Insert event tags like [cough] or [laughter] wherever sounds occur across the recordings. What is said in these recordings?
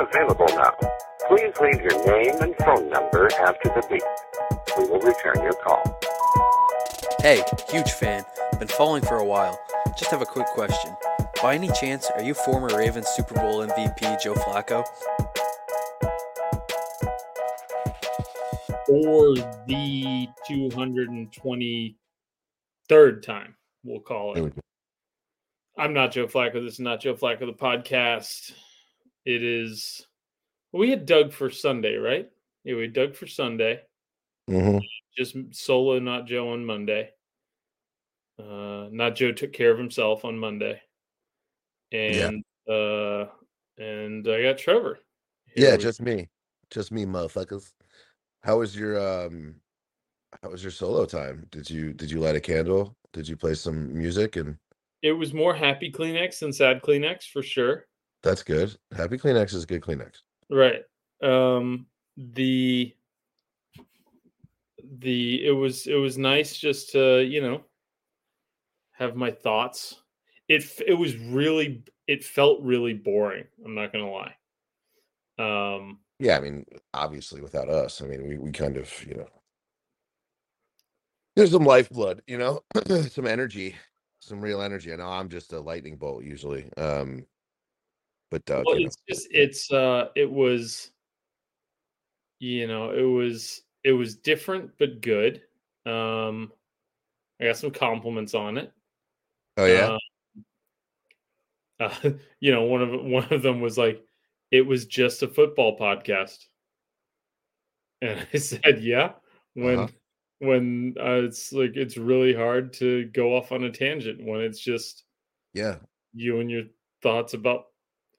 available now. Please leave your name and phone number after the beep. We will return your call. Hey, huge fan. Been following for a while. Just have a quick question. By any chance, are you former Ravens Super Bowl MVP Joe Flacco? For the 223rd time, we'll call it. I'm not Joe Flacco. This is not Joe Flacco, the podcast. It is, we had Doug for Sunday, right? Yeah, we had Doug for Sunday. Mm-hmm. Just solo, not Joe on Monday. Uh, not Joe took care of himself on Monday. And uh and I got Trevor. Here Yeah, just me, just me, motherfuckers. How was your um? How was your solo time? Did you did you light a candle? Did you play some music? And it was more happy Kleenex than sad Kleenex for sure. That's good. Happy Kleenex is a good Kleenex. Right. Um the the it was it was nice just to, you know, have my thoughts. It it was really it felt really boring. I'm not going to lie. Um Yeah, I mean, obviously without us, I mean, we we kind of you know, there's some lifeblood, you know, [clears throat] some energy, some real energy. I know I'm just a lightning bolt usually, um, but uh, well, you know, it's just it's uh it was you know it was it was different but good. Um i got some compliments on it. Oh yeah, uh, [laughs] uh, you know one of one of them was like it was just a football podcast. And [laughs] i said yeah. When Uh-huh. when uh, it's like it's really hard to go off on a tangent when it's just yeah, you and your thoughts about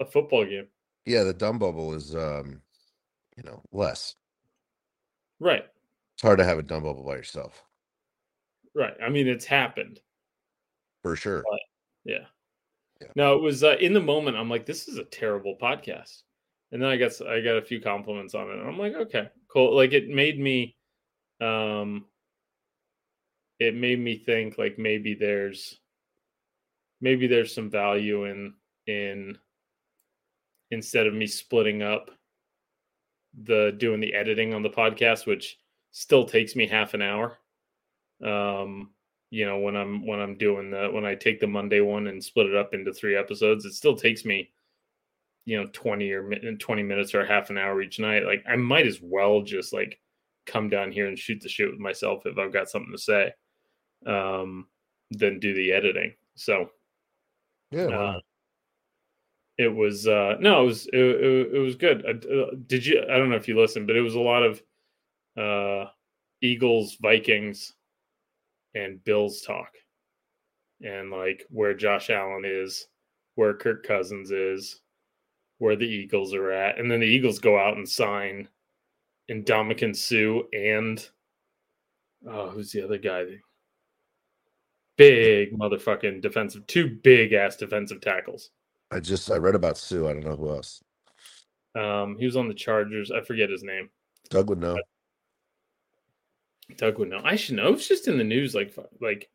a football game yeah. The dumb bubble is, um, you know, less. right It's hard to have a dumb bubble by yourself, right i mean it's happened for sure. Yeah. Yeah. No, it was uh, in the moment. I'm like, this is a terrible podcast, and then I got I got a few compliments on it. And I'm like, okay, cool. Like it made me, um, it made me think like maybe there's, maybe there's some value in in instead of me splitting up the doing the editing on the podcast, which still takes me half an hour. Um, you know when i'm when i'm doing the when i take the monday one and split it up into three episodes it still takes me you know 20 or 20 minutes or half an hour each night like i might as well just like come down here and shoot the shit with myself if i've got something to say um than do the editing so Yeah, uh, not? It was uh no it was it, it, it was good. Uh, did you i don't know if you listened but it was a lot of uh eagles vikings and bills talk. And like where josh allen is where kirk cousins is where the eagles are at. And then the eagles go out and sign Ndamukong Suh and oh who's the other guy? Big motherfucking defensive two big ass defensive tackles I just I read about Suh. I don't know who else. Um, he was on the Chargers. I forget his name. Doug would know. Doug would know. I should know. It's just in the news. Like, like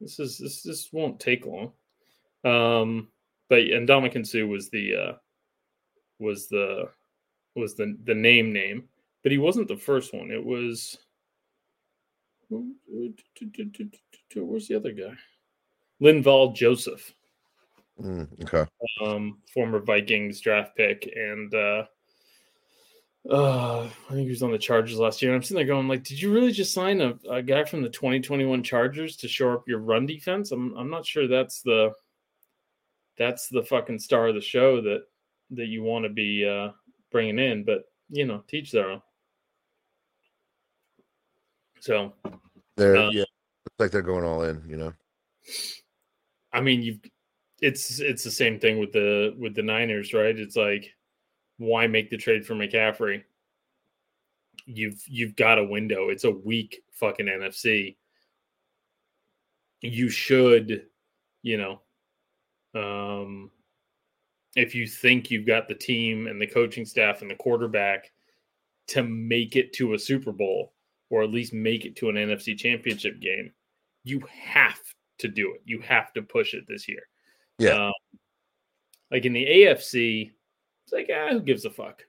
this is this this won't take long. Um, but and Ndamukong Suh was the uh, was the was the the name name, but he wasn't the first one. It was where's the other guy? Linval Joseph. Mm, okay. um, former Vikings draft pick, and uh, uh, I think he was on the Chargers last year. And I'm sitting there going, like, did you really just sign a, a guy from the 2021 Chargers to shore up your run defense? I'm I'm not sure that's the that's the fucking star of the show that that you want to be uh, bringing in, but you know, teach their own. So They're Uh, yeah, it's like they're going all in. You know. I mean, you've it's it's the same thing with the with the Niners, right? It's like why make the trade for McCaffrey? You've you've got a window. It's a weak fucking NFC. You should, you know, um if you think you've got the team and the coaching staff and the quarterback to make it to a Super Bowl or at least make it to an NFC championship game, you have to do it. You have to push it this year. Yeah. Um, like in the AFC, It's like, ah, who gives a fuck?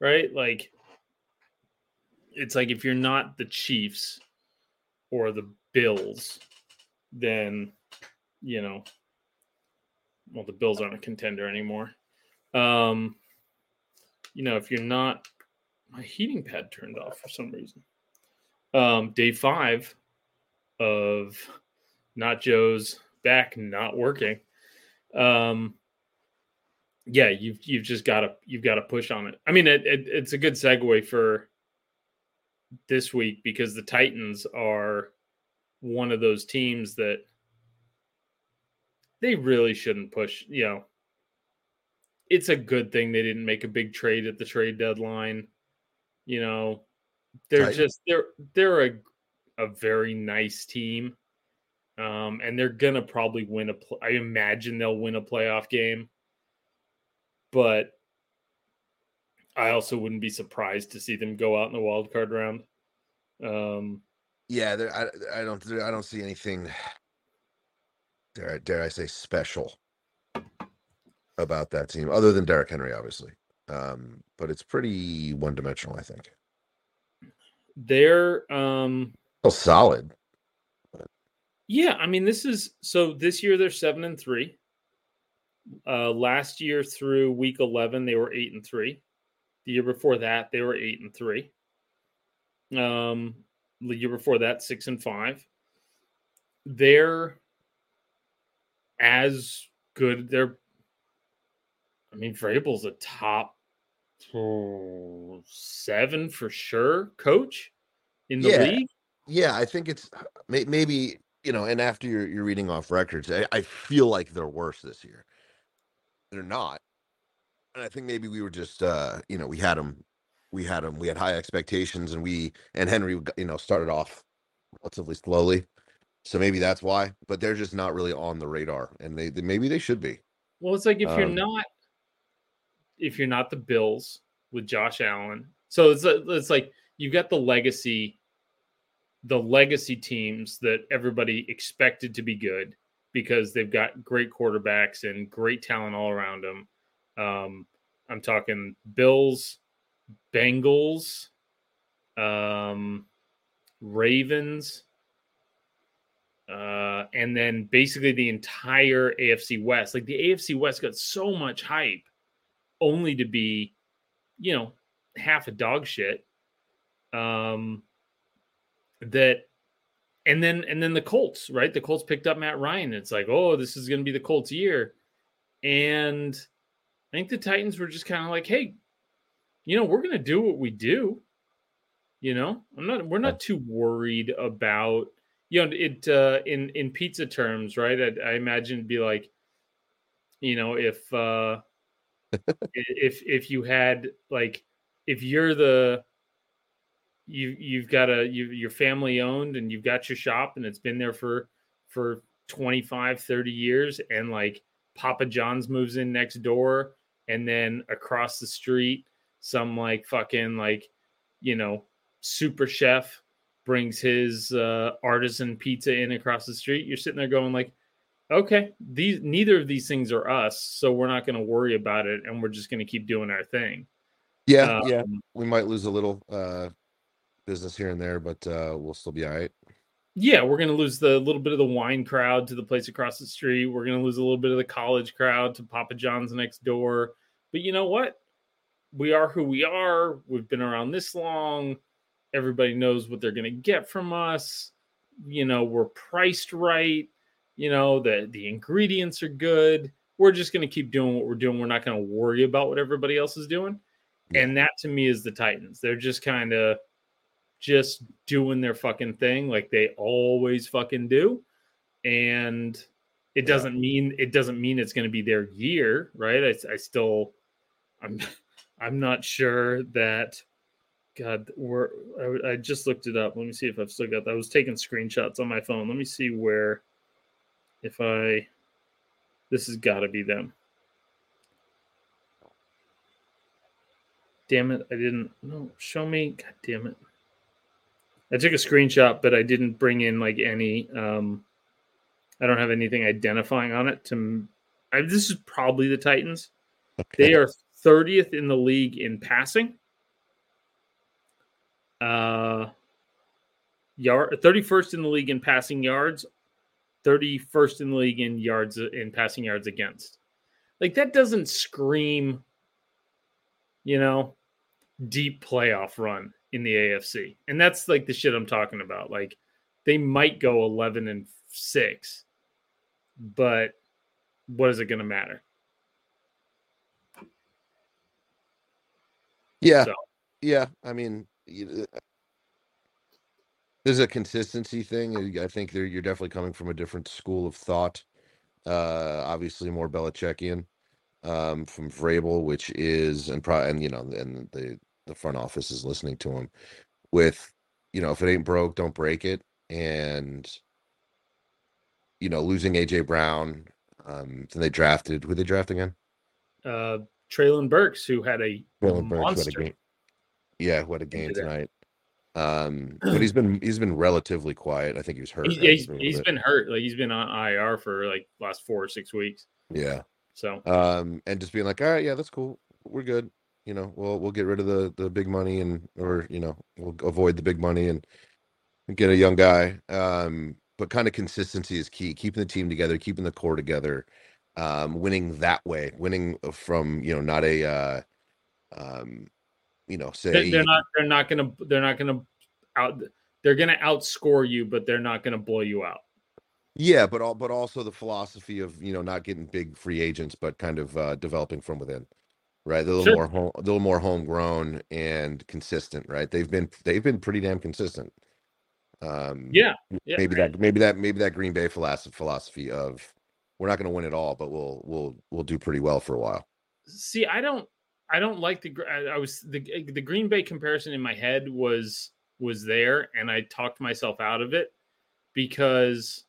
Right? Like, it's like if you're not the Chiefs or the Bills, then, you know, well, the Bills aren't a contender anymore. Um, you know, if you're not, my heating pad turned off for some reason. Um, day five of not Joe's back not working. Um, yeah, you've you've just got to you've got to push on it. I mean, it, it, it's a good segue for this week because the Titans are one of those teams that they really shouldn't push. You know, it's a good thing they didn't make a big trade at the trade deadline. You know, they're Titan. just they're they're a a very nice team. Um, and they're gonna probably win a. Pl- I imagine they'll win a playoff game, but I also wouldn't be surprised to see them go out in the wild card round. Um, yeah, I, I don't I don't see anything. Dare dare I say special about that team, other than Derrick Henry, obviously. Um, but it's pretty one dimensional, I think. They're um, solid. Yeah, I mean, this is so this year they're seven and three. Uh, last year through week eleven, they were eight and three. The year before that, they were eight and three. Um, the year before that, six and five. They're as good. They're, I mean, Vrabel's a top seven for sure coach in the yeah. league. Yeah, I think it's maybe you know, and after you're you're reading off records, I, I feel like they're worse this year. They're not, and I think maybe we were just, uh, you know, we had them, we had them, we had high expectations, and we and Henry, you know, started off relatively slowly, so maybe that's why. But they're just not really on the radar, and they, they maybe they should be. Well, it's like if um, you're not, if you're not the Bills with Josh Allen, so it's it's like you've got the legacy the legacy teams that everybody expected to be good because they've got great quarterbacks and great talent all around them. Um, I'm talking Bills, Bengals, um, Ravens, uh, and then basically the entire AFC West. Like the AFC West got so much hype only to be, you know, half a dog shit. Um, that and then and then the Colts, right? The Colts picked up Matt Ryan. It's like, oh, this is going to be the Colts year. And I think the Titans were just kind of like, hey, you know, we're going to do what we do. You know, I'm not we're not too worried about you know it uh in in pizza terms, right? I, I imagine it'd be like you know, if uh [laughs] if if you had like if you're the you you've got a you your family owned and you've got your shop and it's been there for for 25 30 years and like papa john's moves in next door and then across the street some like fucking like you know super chef brings his uh, artisan pizza in across the street. You're sitting there going like okay these neither of these things are us so we're not going to worry about it and we're just going to keep doing our thing. Yeah um, yeah. We might lose a little uh business here and there, but uh, we'll still be all right. Yeah, we're going to lose the little bit of the wine crowd to the place across the street. We're going to lose a little bit of the college crowd to Papa John's next door. But you know what? We are who we are. We've been around this long. Everybody knows what they're going to get from us. You know, we're priced right. You know, the the ingredients are good. We're just going to keep doing what we're doing. We're not going to worry about what everybody else is doing. And that to me is the Titans. They're just kind of just doing their fucking thing like they always fucking do. And it doesn't mean it doesn't mean it's going to be their year, right? I, I still I'm [laughs] I'm not sure that God, we're I, I, just looked it up. Let me see if I've still got that. I was taking screenshots on my phone. Let me see where if I this has got to be them. Damn it, I didn't no show me. God damn it. I took a screenshot, but I didn't bring in like any. Um, I don't have anything identifying on it. To I, this is probably the Titans. Okay. They are 30th in the league in passing. Uh, yard 31st in the league in passing yards, 31st in the league in yards in passing yards against. Like that doesn't scream, you know, deep playoff run in the AFC. And that's like the shit I'm talking about. Like they might go 11 and 6, but what is it going to matter? Yeah. So. Yeah. I mean, you- there's a consistency thing. I think there you're definitely coming from a different school of thought. Uh, obviously more Belichickian um, from Vrabel, which is and probably and you know and the the front office is listening to him with you know if it ain't broke, don't break it, and you know losing AJ Brown. Um, then they drafted who they draft again? Uh, Treylon Burks, who had a Treylon Burks, who had a monster. game. Yeah, what a game tonight. Um, but he's [clears throat] been he's been relatively quiet. I think he was hurt. He's, he's, for a little he's been hurt. Like he's been on IR for like last four or six weeks. yeah. So Um, and just being like, all right, yeah, that's cool. We're good. You know, we'll we'll get rid of the the big money and or you know we'll avoid the big money and get a young guy. Um, but kind of consistency is key. Keeping the team together, keeping the core together, um, winning that way, winning from you know not a uh, um, you know say they're, not they're not gonna they're not gonna out they're gonna outscore you, but they're not gonna blow you out. Yeah, but all but also the philosophy of you know not getting big free agents, but kind of uh, developing from within, right? They're a little Sure. more home, a little more homegrown and consistent, right? They've been they've been pretty damn consistent. Um, Yeah, yeah. maybe that maybe that maybe that Green Bay philosophy philosophy of we're not going to win it all, but we'll we'll we'll do pretty well for a while. See, I don't I don't like the I I was the the Green Bay comparison in my head was was there, and I talked myself out of it because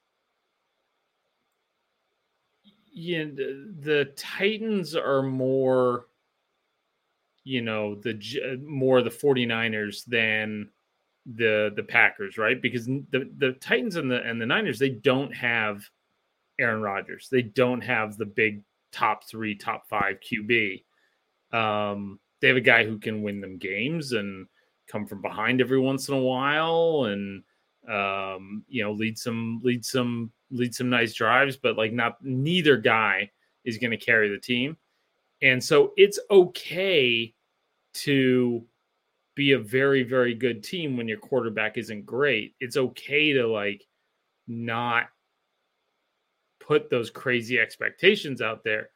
yeah, the, the Titans are more you know the more the 49ers than the the Packers, right? Because the the Titans and the and the Niners they don't have Aaron Rodgers. They don't have the big top 3, top 5 QB. Um they have a guy who can win them games and come from behind every once in a while and um you know lead some lead some lead some nice drives but like not neither guy is going to carry the team and so it's okay to be a very very good team when your quarterback isn't great it's okay to like not put those crazy expectations out there.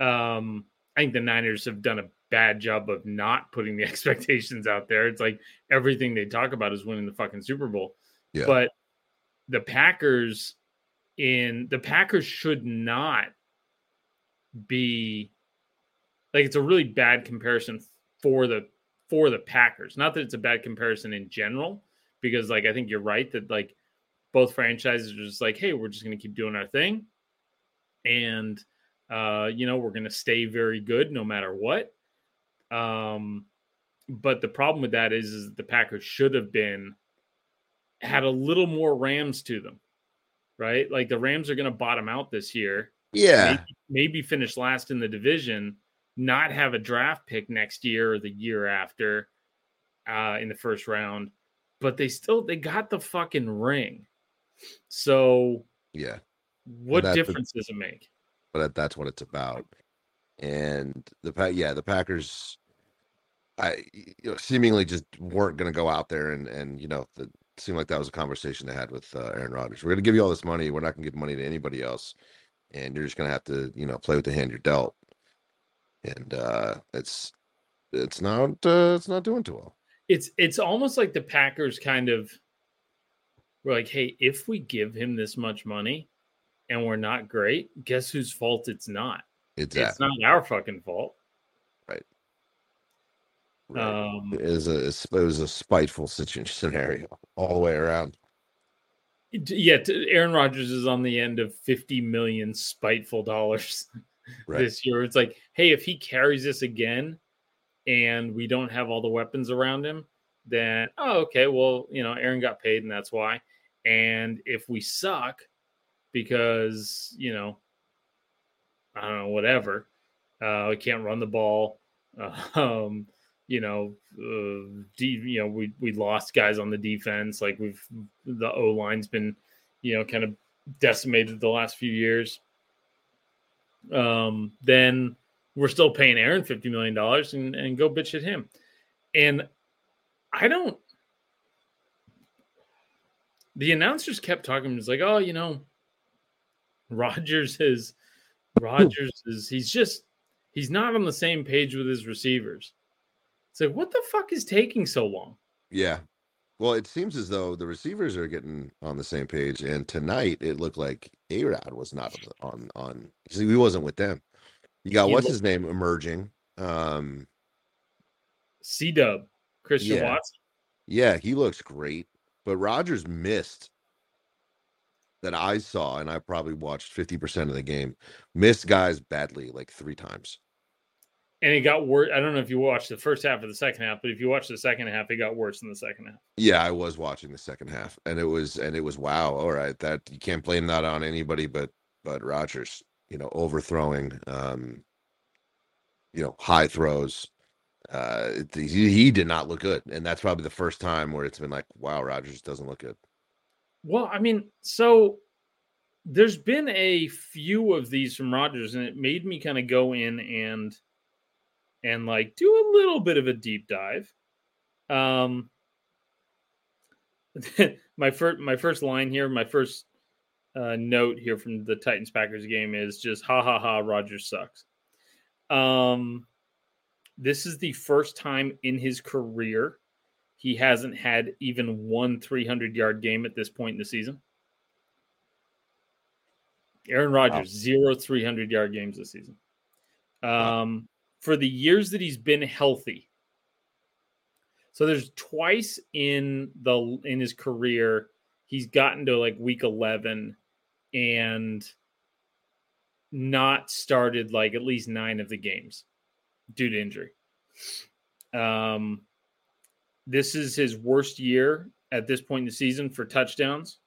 Um i think the niners have done a bad job of not putting the [laughs] expectations out there. It's like everything they talk about is winning the fucking super bowl. Yeah. but the packers in the packers should not be like it's a really bad comparison for the for the Packers. Not that it's a bad comparison in general, because like I think you're right that like both franchises are just like, hey, we're just gonna keep doing our thing. And uh, you know, we're gonna stay very good no matter what. Um, but the problem with that is, is the Packers should have been had a little more Rams to them, right? Like the Rams are gonna bottom out this year Yeah, maybe, maybe finish last in the division, not have a draft pick next year or the year after uh, in the first round, but they still they got the fucking ring. So yeah. what the- difference does it make? but that, that's what it's about. And the Pa- yeah, the Packers, I you know, seemingly just weren't going to go out there and and you know the seemed like that was a conversation they had with uh, Aaron Rodgers. We're going to give you all this money. We're not going to give money to anybody else, and you're just going to have to you know play with the hand you're dealt. And uh, it's it's not uh, it's not doing too well. It's it's almost like the Packers kind of were like, hey, if we give him this much money and we're not great, guess whose fault it's not? It's It's not our fucking fault. right. Um, it is a it was a spiteful scenario all the way around. Yeah, Aaron Rodgers is on the end of 50 million spiteful dollars [laughs] Right. this year. It's like, hey, if he carries this again and we don't have all the weapons around him, then oh, okay, well, you know, Aaron got paid and that's why. And if we suck because, you know, I don't know, whatever, uh, we can't run the ball, [laughs] Um, you know, uh, you know, we we lost guys on the defense. Like we've the O line's been, you know, kind of decimated the last few years. Um, then we're still paying Aaron fifty million dollars and and go bitch at him. And I don't. The announcers kept talking. It's like, oh, you know, Rodgers is Rodgers is he's just he's not on the same page with his receivers. It's like, what the fuck is taking so long? Yeah. Well, it seems as though the receivers are getting on the same page, and tonight it looked like A Rod was not on on. See, he wasn't with them. You got He what's looked- his name emerging. Um, C Dub, Christian Yeah. Watson. yeah, he looks great, but Rodgers missed that I saw, and I probably watched fifty percent of the game. Missed guys badly, like three times. And it got worse. I don't know if you watched the first half of the second half, but if you watched the second half, it got worse in the second half. Yeah, I was watching the second half, and it was and it was wow. All right, that you can't blame that on anybody but but Rodgers. You know, overthrowing, um, you know, high throws. Uh, he, he did not look good, and that's probably the first time where it's been like, wow, Rodgers doesn't look good. Well, I mean, so there's been a few of these from Rodgers, and it made me kind of go in and and like do a little bit of a deep dive. Um, [laughs] my first my first line here, my first uh, note here from the Titans Packers game is just ha ha ha. Rodgers sucks. Um, this is the first time in his career he hasn't had even one 300 yard game at this point in the season. Aaron Rodgers, zero 300 yard games this season. Um, For the years that he's been healthy, so there's twice in the in his career he's gotten to like week 11 and not started like at least nine of the games due to injury. Um, this is his worst year at this point in the season for touchdowns,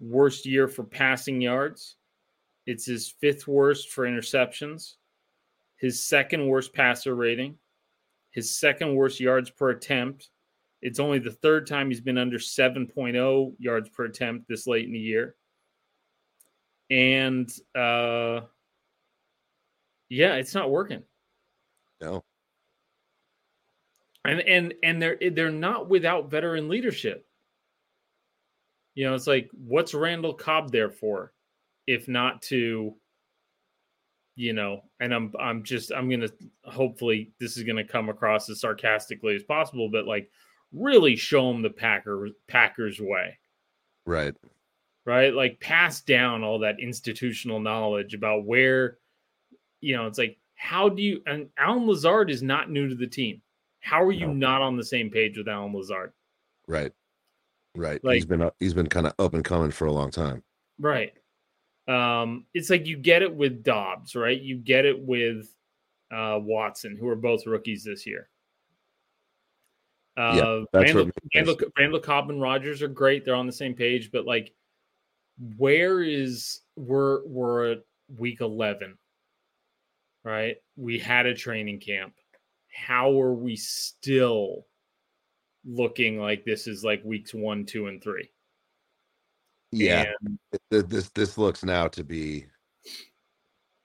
worst year for passing yards. It's his fifth worst for interceptions, his second worst passer rating, his second worst yards per attempt. It's only the third time he's been under 7.0 yards per attempt this late in the year. And uh yeah, it's not working. No, and and and they're they're not without veteran leadership. You know, it's like what's Randall Cobb there for, if not to, you know, and I'm I'm just I'm gonna hopefully this is gonna come across as sarcastically as possible, but like really show them the Packer Packers way, right? right? Like pass down all that institutional knowledge about where, you know, it's like how do you and Allen Lazard is not new to the team. How are you No. not on the same page with Allen Lazard? Right, right. Like- he's been he's been kind of up and coming for a long time. Right. Um, it's like you get it with Doubs, right? You get it with uh, Watson, who are both rookies this year. Uh, that's Randall, Randall, Randall Cobb and Rodgers are great. They're on the same page, but like, where is we're we're at week eleven, right? We had a training camp. How are we still looking like this is like weeks one, two, and three? Yeah, And th- this this looks now to be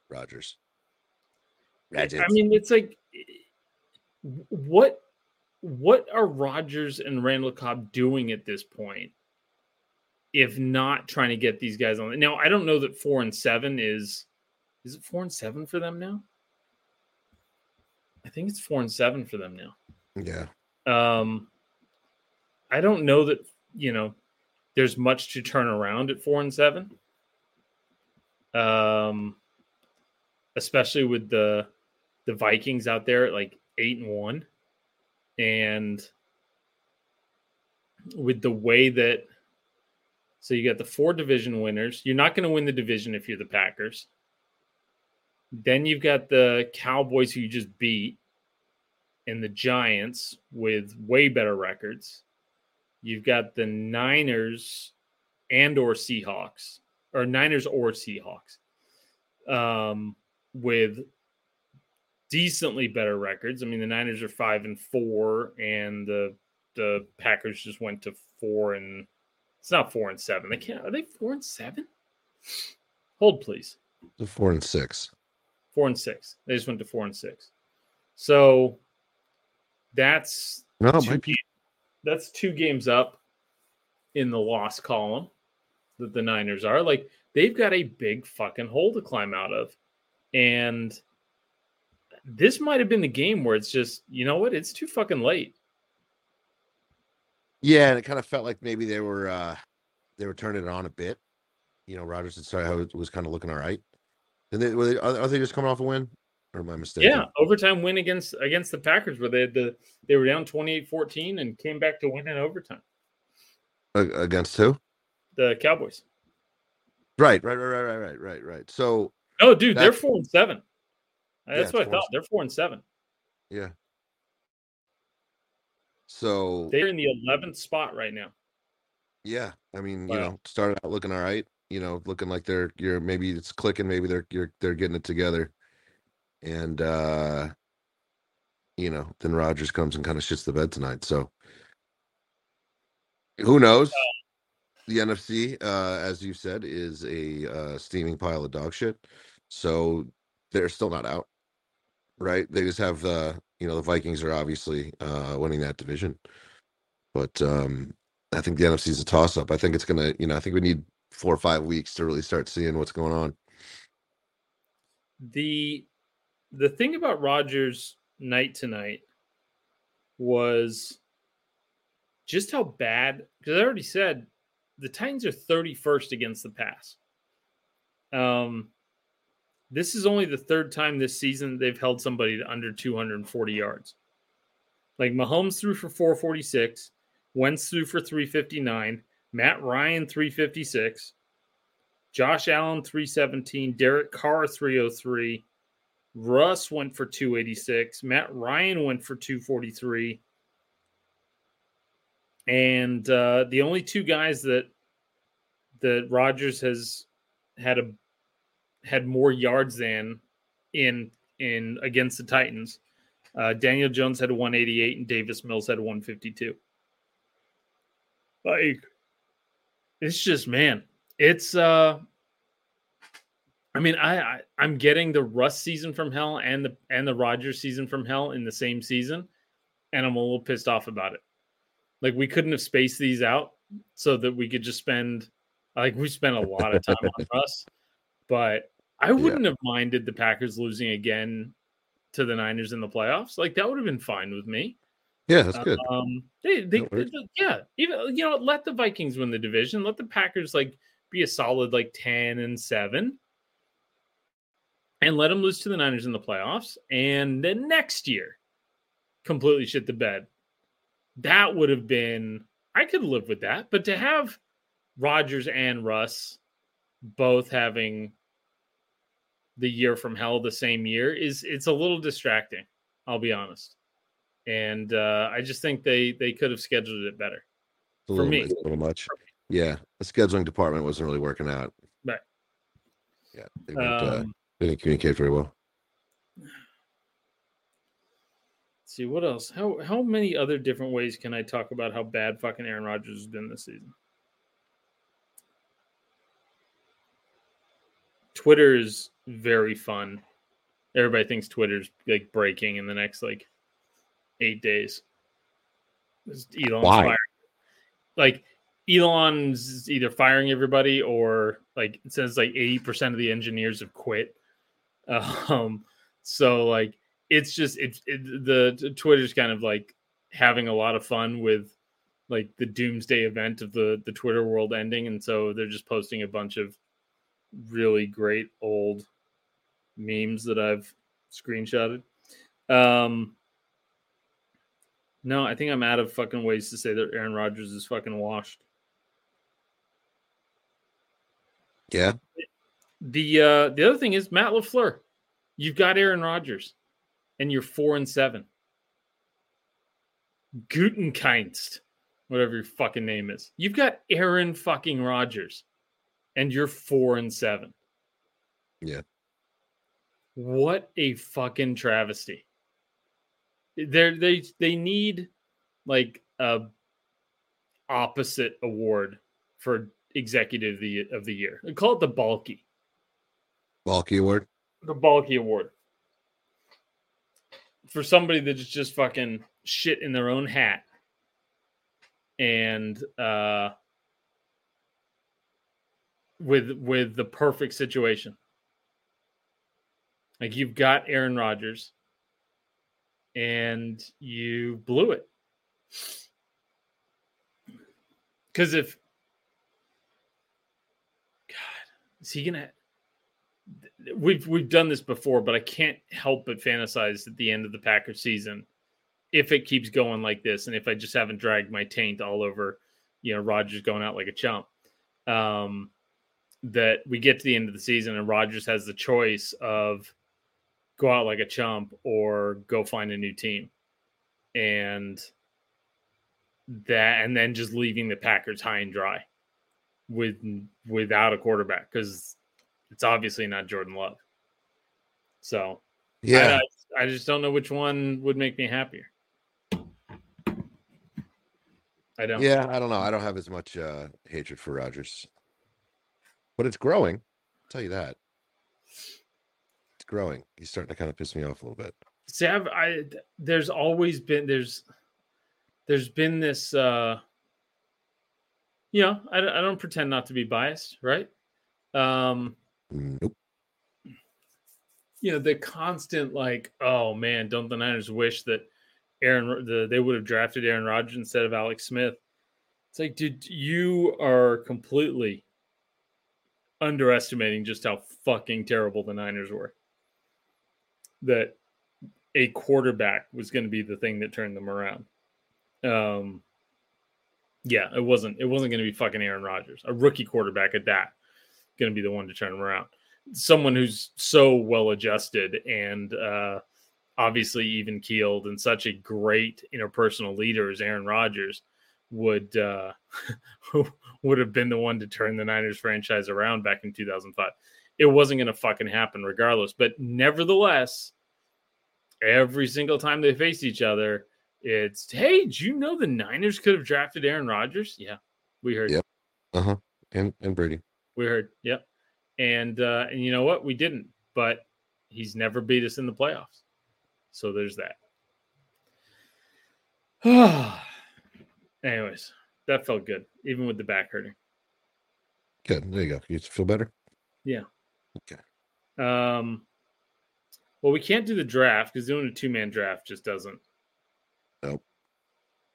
Rodgers. Rodgers. I mean, it's like what what are Rodgers and Randall Cobb doing at this point? If not trying to get these guys on. Now, I don't know that four and seven is is it four and seven for them now? I think it's four and seven for them now. yeah, Um, I don't know that you know there's much to turn around at four and seven. Um, especially with the the Vikings out there at like eight and one, and with the way that so you got the four division winners. You're not going to win the division if you're the Packers. Then you've got the Cowboys who you just beat and the Giants with way better records. You've got the Niners and or Seahawks or Niners or Seahawks um, with decently better records. I mean, the Niners are five and four, and the the Packers just went to four and it's not four and seven. They can't. Are they four and seven? Hold, please. The four and six. Four and six. They just went to four and six. So that's No, might be. That's two games up in the loss column that the Niners are. Like they've got a big fucking hole to climb out of. And this might have been the game where it's just, you know what, it's too fucking late. Yeah, and it kind of felt like maybe they were uh they were turning it on a bit. You know, Rodgers how it was kind of looking all right. And they were they are they just coming off a win? Or am I mistaken? Yeah, overtime win against against the Packers where they had the they were down 28-14 and came back to win in overtime. Against who? The Cowboys. Right, right, right, right, right, right, right, right. So Oh, dude, they're four and seven. That's it's what I thought. They're four and seven. yeah. So They're in the eleventh spot right now. yeah, I mean, you know, started out looking all right. You know, looking like they're you're maybe it's clicking, maybe they're you're they're getting it together, and uh you know, then Rodgers comes and kind of shits the bed tonight. So who knows? The NFC, uh, as you said, is a uh, steaming pile of dog shit. So they're still not out, right? They just have uh, you know, the Vikings are obviously uh, winning that division, but um, I think the NFC is a toss up. I think it's gonna, you know, I think we need four or five weeks to really start seeing what's going on. the the thing about Rodgers night tonight was just how bad because I already said the Titans are 31st against the pass. Um this is only the third time this season they've held somebody to under 240 yards. Like Mahomes threw for 446, Wentz threw for 359, Matt Ryan 356, Josh Allen 317, Derek Carr 303, Russ went for 286, Matt Ryan went for 243. And uh, the only two guys that that Rodgers has had a had more yards than in in against the Titans. Uh, Daniel Jones had 188 and Davis Mills had 152. Like it's just man, it's uh I mean, I, I I'm getting the Russ season from hell and the and the Rodgers season from hell in the same season, and I'm a little pissed off about it. Like we couldn't have spaced these out so that we could just spend like we spent a lot of time on [laughs] Russ, but I wouldn't have minded the Packers losing again to the Niners in the playoffs. Like that would have been fine with me. Yeah, that's good. Um, they, they, worries. yeah, even you know, let the Vikings win the division. Let the Packers like be a solid like ten and seven, and let them lose to the Niners in the playoffs. And then next year, completely shit the bed. That would have been I could live with that. But to have Rodgers and Russ both having the year from hell the same year is it's a little distracting. I'll be honest and uh, I just think they they could have scheduled it better. A for me. a little much. Yeah, the scheduling department wasn't really working out. Right. Yeah, they, weren't, uh, Um, they didn't communicate very well. let's see what else. How how many other different ways can I talk about how bad fucking Aaron Rodgers has been this season? Twitter is very fun. Everybody thinks Twitter's like breaking in the next like eight days. Elon's Why? firing. Like Elon's either firing everybody or like it says like 80% of the engineers have quit. [laughs] Um so like it's just it's it, the Twitter's kind of like having a lot of fun with like the doomsday event of the the Twitter world ending and so they're just posting a bunch of really great old memes that I've screenshotted. Um no, I think I'm out of fucking ways to say that Aaron Rodgers is fucking washed. Yeah, The uh the other thing is Matt LaFleur. You've got Aaron Rodgers and you're four and seven. Gutekunst, whatever your fucking name is. You've got Aaron fucking Rodgers and you're four and seven. Yeah. What a fucking travesty. They're, they they need like a opposite award for executive of the of the year. They call it the Balky. Balky award. The Balky Award. For somebody that's just fucking shit in their own hat. And uh with with the perfect situation. Like you've got Aaron Rodgers and you blew it. Because if God, is he gonna we've we've done this before, but I can't help but fantasize at the end of the Packers season if it keeps going like this, and if I just haven't dragged my taint all over, you know, Rodgers going out like a chump. Um, that we get to the end of the season and Rodgers has the choice of go out like a chump or go find a new team. And that and then just leaving the Packers high and dry with without a quarterback because it's obviously not Jordan Love. So Yeah. I, I just don't know which one would make me happier. I don't. Yeah, I don't know. I don't have as much uh, hatred for Rodgers, but it's growing. I'll tell you that. It's growing. He's starting to kind of piss me off a little bit. See, I've, I there's always been there's there's been this uh you know I, I don't pretend not to be biased right um Nope. you know the constant like oh man don't the niners wish that aaron the, they would have drafted aaron rodgers instead of alex smith? It's like dude you are completely underestimating just how fucking terrible the niners were. That a quarterback was going to be the thing that turned them around. Um yeah it wasn't it wasn't going to be fucking aaron rodgers a rookie quarterback at that going to be the one to turn them around someone who's so well adjusted and uh, obviously even keeled and such a great interpersonal leader as Aaron Rodgers would uh, [laughs] would have been the one to turn the Niners franchise around back in 2005. It wasn't going to fucking happen regardless, but nevertheless, every single time they faced each other, it's hey, do you know the Niners could have drafted Aaron Rodgers? Yeah, we heard. Yep. Uh huh. And and Brady. We heard. Yep. And uh, and you know what? We didn't, but he's never beat us in the playoffs. So there's that. [sighs] Anyways, that felt good, even with the back hurting. Good. There you go. You feel better. Yeah. Okay. Um. Well, we can't do the draft because doing a two man draft just doesn't. Nope.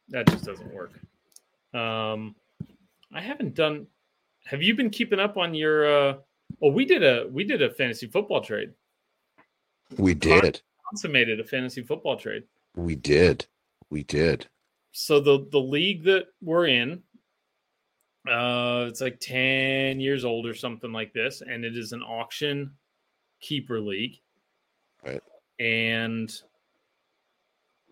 That just doesn't work. Um, I haven't done. Have you been keeping up on your? uh Well, we did a we did a fantasy football trade. We did. Consummated a fantasy football trade. We did. We did. So the the league that we're in, uh, it's like ten years old or something like this, and it is an auction keeper league. Right. And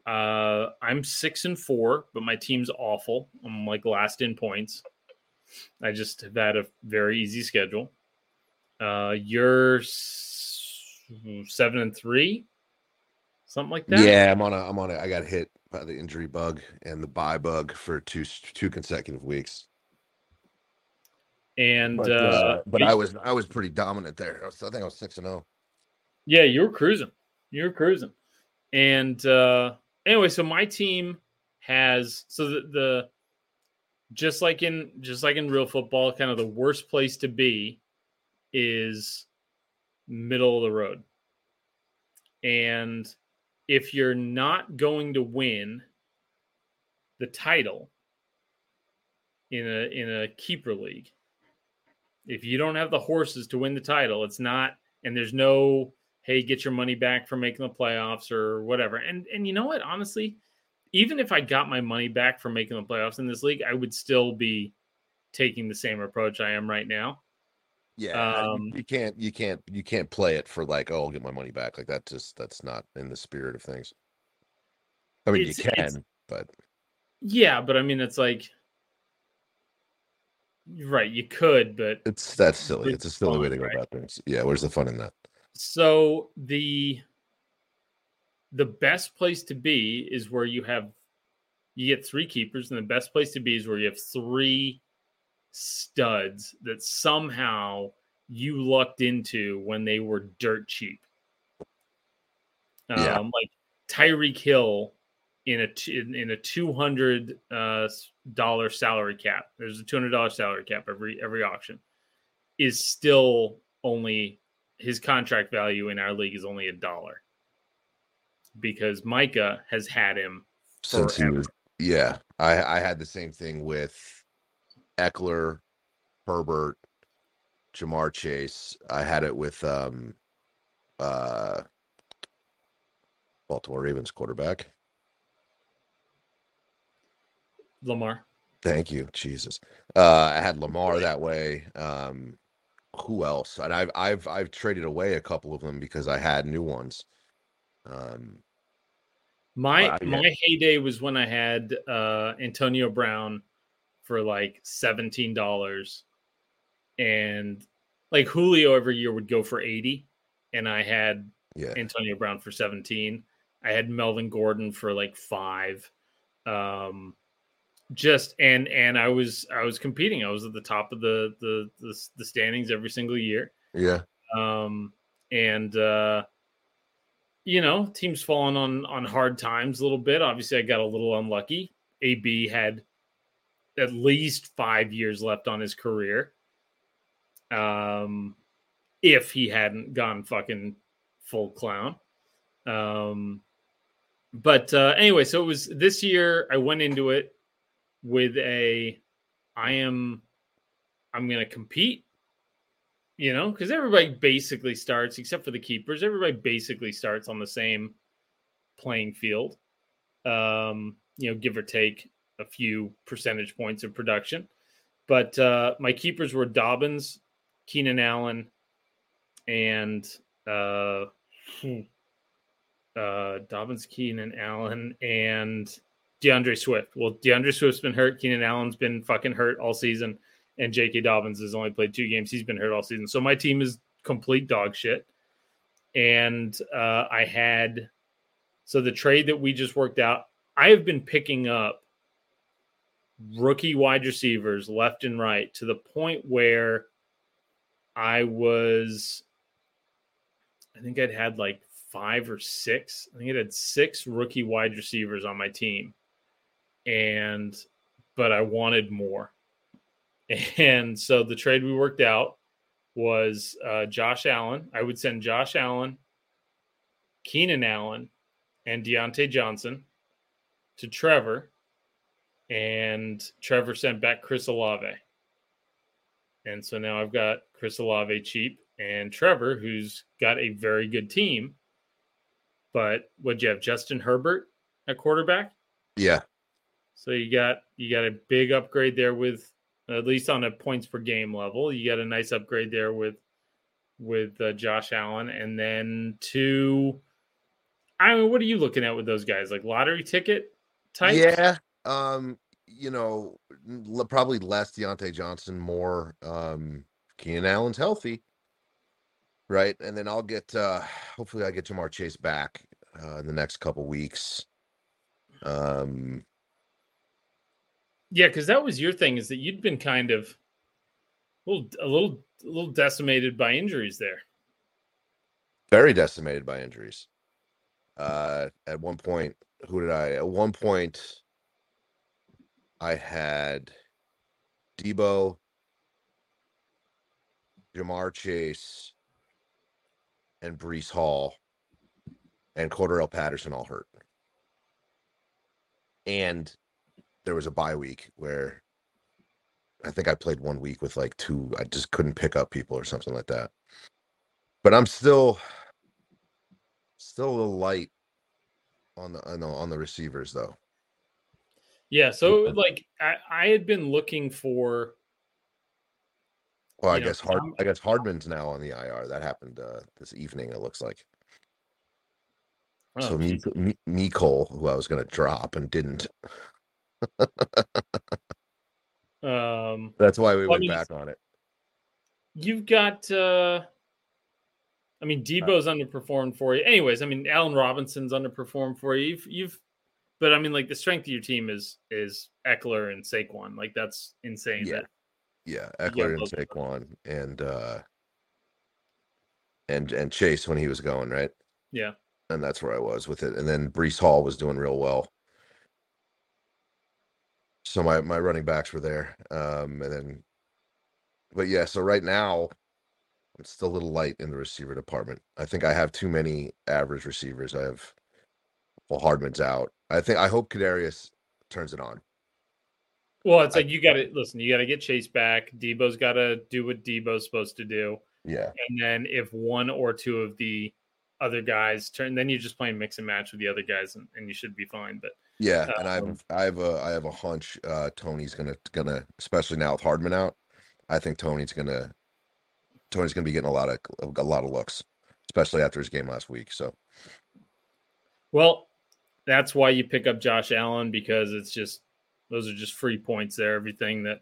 uh, I'm six and four, but my team's awful. I'm like last in points. I just have had a very easy schedule. Uh, you're seven and three, something like that. Yeah, I'm on a. I'm on a. I got hit by the injury bug and the bye bug for two two consecutive weeks. And But, uh, uh, but I was I was pretty dominant there. I, was, I think I was six and oh. zero. Yeah, you were cruising. You were cruising. And uh anyway, so my team has so the, the just like in just like in real football, kind of the worst place to be is middle of the road. And if you're not going to win the title in a in a keeper league, if you don't have the horses to win the title, it's not and there's no hey get your money back for making the playoffs or whatever and and you know what honestly even if i got my money back for making the playoffs in this league i would still be taking the same approach i am right now Yeah, you- Um, you can't you can't you can't play it for like oh I'll get my money back like that just that's not in the spirit of things. I mean you can, but yeah but i mean it's like right you could but it's that's silly. It's a It's silly way to go about things. Yeah, where's the fun in that? So the the best place to be is where you have you get three keepers, and the best place to be is where you have three studs that somehow you lucked into when they were dirt cheap. Um, Yeah. like Tyreek Hill in a in, in a two hundred uh, dollar salary cap. There's a two hundred dollar salary cap every every auction. Is still only his contract value in our league is only a dollar because Micah has had him Since he was, yeah, I I had the same thing with Ekeler, Herbert, Ja'Marr Chase. I had it with um, uh, Baltimore Ravens quarterback. Lamar. Thank you, Jesus. Uh, I had Lamar that way. Um, who else? And I've I've I've traded away a couple of them because I had new ones. Um, My Wow, yeah. my heyday was when I had uh, Antonio Brown for like seventeen dollars, and like Julio every year would go for eighty, and I had yeah, Antonio Brown for seventeen. I had Melvin Gordon for like five. Um, just and and I was I was competing. I was at the top of the the the, the standings every single year. yeah, um, and uh, you know, teams falling on on hard times a little bit. Obviously, I got a little unlucky. AB had at least five years left on his career. Um, if he hadn't gone fucking full clown. Um, but uh, anyway, so it was this year. I went into it with a, I am, I'm to compete you know, because everybody basically starts, except for the keepers, everybody basically starts on the same playing field. Um, you know, give or take a few percentage points of production. But uh, my keepers were Dobbins, Keenan Allen, and uh, hmm, uh, Dobbins, Keenan Allen, and DeAndre Swift. Well, DeAndre Swift's been hurt. Keenan Allen's been fucking hurt all season and J.K. Dobbins has only played two games. He's been hurt all season. So my team is complete dog shit. And uh, I had so the trade that we just worked out. I have been picking up rookie wide receivers left and right to the point where I was, I think I'd had like five or six. I think it had six rookie wide receivers on my team, and but I wanted more. [laughs] And so the trade we worked out was uh, Josh Allen. I would send Josh Allen, Keenan Allen, and Diontae Johnson to Trevor, and Trevor sent back Chris Olave. And so now I've got Chris Olave cheap and Trevor, who's got a very good team. But what you have, Justin Herbert at quarterback? yeah. So you got you got a big upgrade there with at least on a points per game level. You got a nice upgrade there with with uh, Josh Allen, and then two. I mean, what are you looking at with those guys? Like lottery ticket type? Yeah. Um, you know, probably less Diontae Johnson, more um Keenan Allen's healthy. Right. And then I'll get uh hopefully I get Ja'Marr Chase back uh in the next couple weeks. Um Yeah, because that was your thing is that you'd been kind of a little, a little, a little decimated by injuries there. very decimated by injuries. Uh at one point, who did I at one point I had Deebo, Ja'Marr Chase, and Breece Hall and Cordarrelle Patterson all hurt. And there was a bye week where I think I played one week with like two, I just couldn't pick up people or something like that. But I'm still still a little light on the on the, on the receivers though. Yeah, so like I, I had been looking for Well, I know, guess Hard I guess Hardman's now on the IR. That happened uh, this evening. It looks like. oh, so Mecole, who I was going to drop and didn't. Um That's why we Well, I went mean, back on it. You've got uh I mean, Deebo's underperformed for you. Anyways, I mean, Allen Robinson's underperformed for you. You've, you've, but I mean, like the strength of your team is is Ekeler and Saquon. Like that's insane. Yeah. That, Yeah, Ekeler and Saquon and uh and and Chase when he was going, right? yeah. And that's where I was with it. And then Breece Hall was doing real well. So my my running backs were there. Um and then but yeah, so right now I'm still a little light in the receiver department. I think I have too many average receivers. I have well Hardman's out. I think I hope Kadarius turns it on. Well, it's I- like you got to listen. You got to get Chase back. Deebo's got to do what Deebo's supposed to do. Yeah. And then if one or two of the other guys turn, then you're just playing mix and match with the other guys, and, and you should be fine. But Yeah, and I Um, have I have a I have a hunch uh Toney's gonna gonna especially now with Hardman out, I think Toney's gonna Toney's gonna be getting a lot of a lot of looks, especially after his game last week. So well, that's why you pick up Josh Allen because it's just those are just free points there. Everything that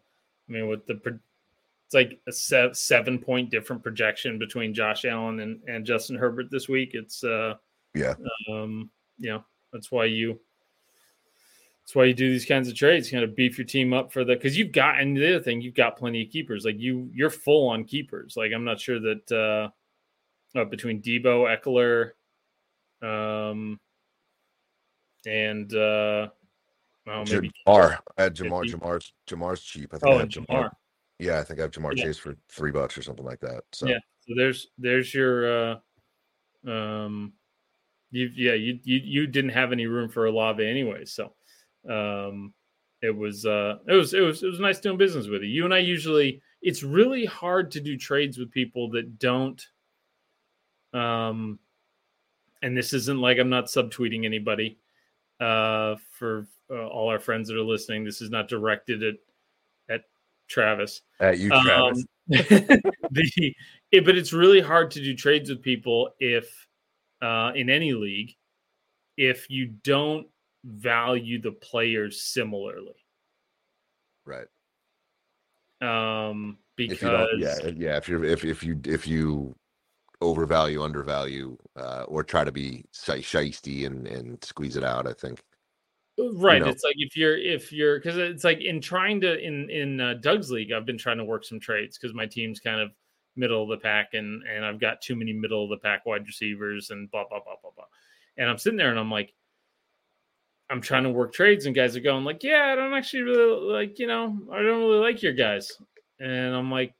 I mean, with the it's like a se- seven point different projection between Josh Allen and, and Justin Herbert this week. It's uh yeah, um, you know, that's why you that's why you do these kinds of trades, kind of beef your team up for the because you've got and the other thing, you've got plenty of keepers. Like you you're full on keepers. Like I'm not sure that uh, uh between Deebo, Ekeler, um and uh oh, maybe Ja'Marr. I had Ja'Marr. Ja'Marr's Ja'Marr's cheap. I think I oh have and Ja'Marr. Yeah, I think I have Ja'Marr Yeah. Chase for three bucks or something like that. So Yeah. So there's there's your uh um you yeah, you you you didn't have any room for Olave anyway. So um it was uh it was it was it was nice doing business with you. You and I usually it's really hard to do trades with people that don't um and this isn't like I'm not subtweeting anybody uh for uh, all our friends that are listening. This is not directed at at Travis. at you, Travis. Um, [laughs] the it, but it's really hard to do trades with people if uh, in any league if you don't value the players similarly. right. Um, because If you yeah, yeah. If you're if if you if you overvalue, undervalue, uh, or try to be shisty and and squeeze it out, I think. right know. it's like if you're if you're because it's like in trying to in in uh, doug's league i've been trying to work some trades because my team's kind of middle of the pack and and i've got too many middle of the pack wide receivers and blah blah blah blah blah and i'm sitting there and i'm like i'm trying to work trades and guys are going like yeah i don't actually really like you know i don't really like your guys and i'm like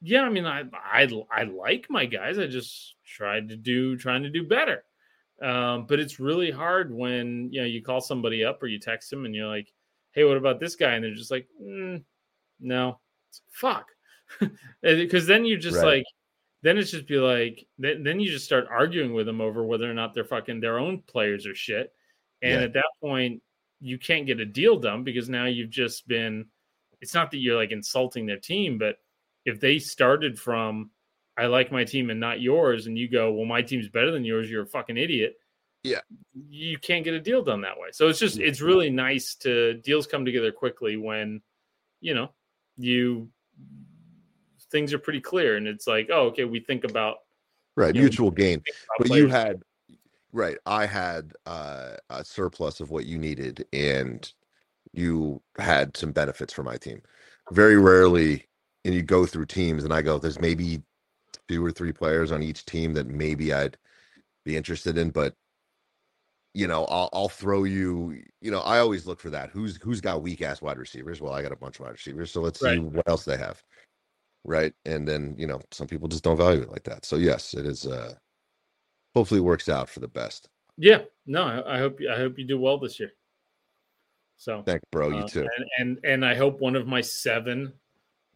yeah i mean i i, I like my guys i just tried to do trying to do better um, but it's really hard when you know you call somebody up or you text them and you're like, "Hey, what about this guy?" And they're just like, mm, "No, It's fuck," [laughs] because then you're just Right. like, then it's just be like, then, then you just start arguing with them over whether or not they're fucking their own players or shit, and Yeah. at that point, you can't get a deal done because now you've just been. It's not that you're like insulting their team, but if they started from I like my team and not yours, and you go, well, my team's better than yours, you're a fucking idiot. Yeah. You can't get a deal done that way. So it's just, it's really nice to deals come together quickly when, you know, you things are pretty clear and it's like, oh, okay, we think about, Right, you know, mutual gain. But you had right. I had uh, a surplus of what you needed, and you had some benefits for my team. Very rarely, and you go through teams, and I go, "There's maybe two or three players on each team that maybe I'd be interested in," but you know, I'll I'll throw you. You know, I always look for that. Who's who's got weak ass wide receivers? Well, I got a bunch of wide receivers, so let's see what else they have. Right, and then you know, some people just don't value it like that. So yes, it is. uh Hopefully, works out for the best. yeah, no, I, I hope you, I hope you do well this year. So thank bro. You Uh, too. And, and and I hope one of my seven,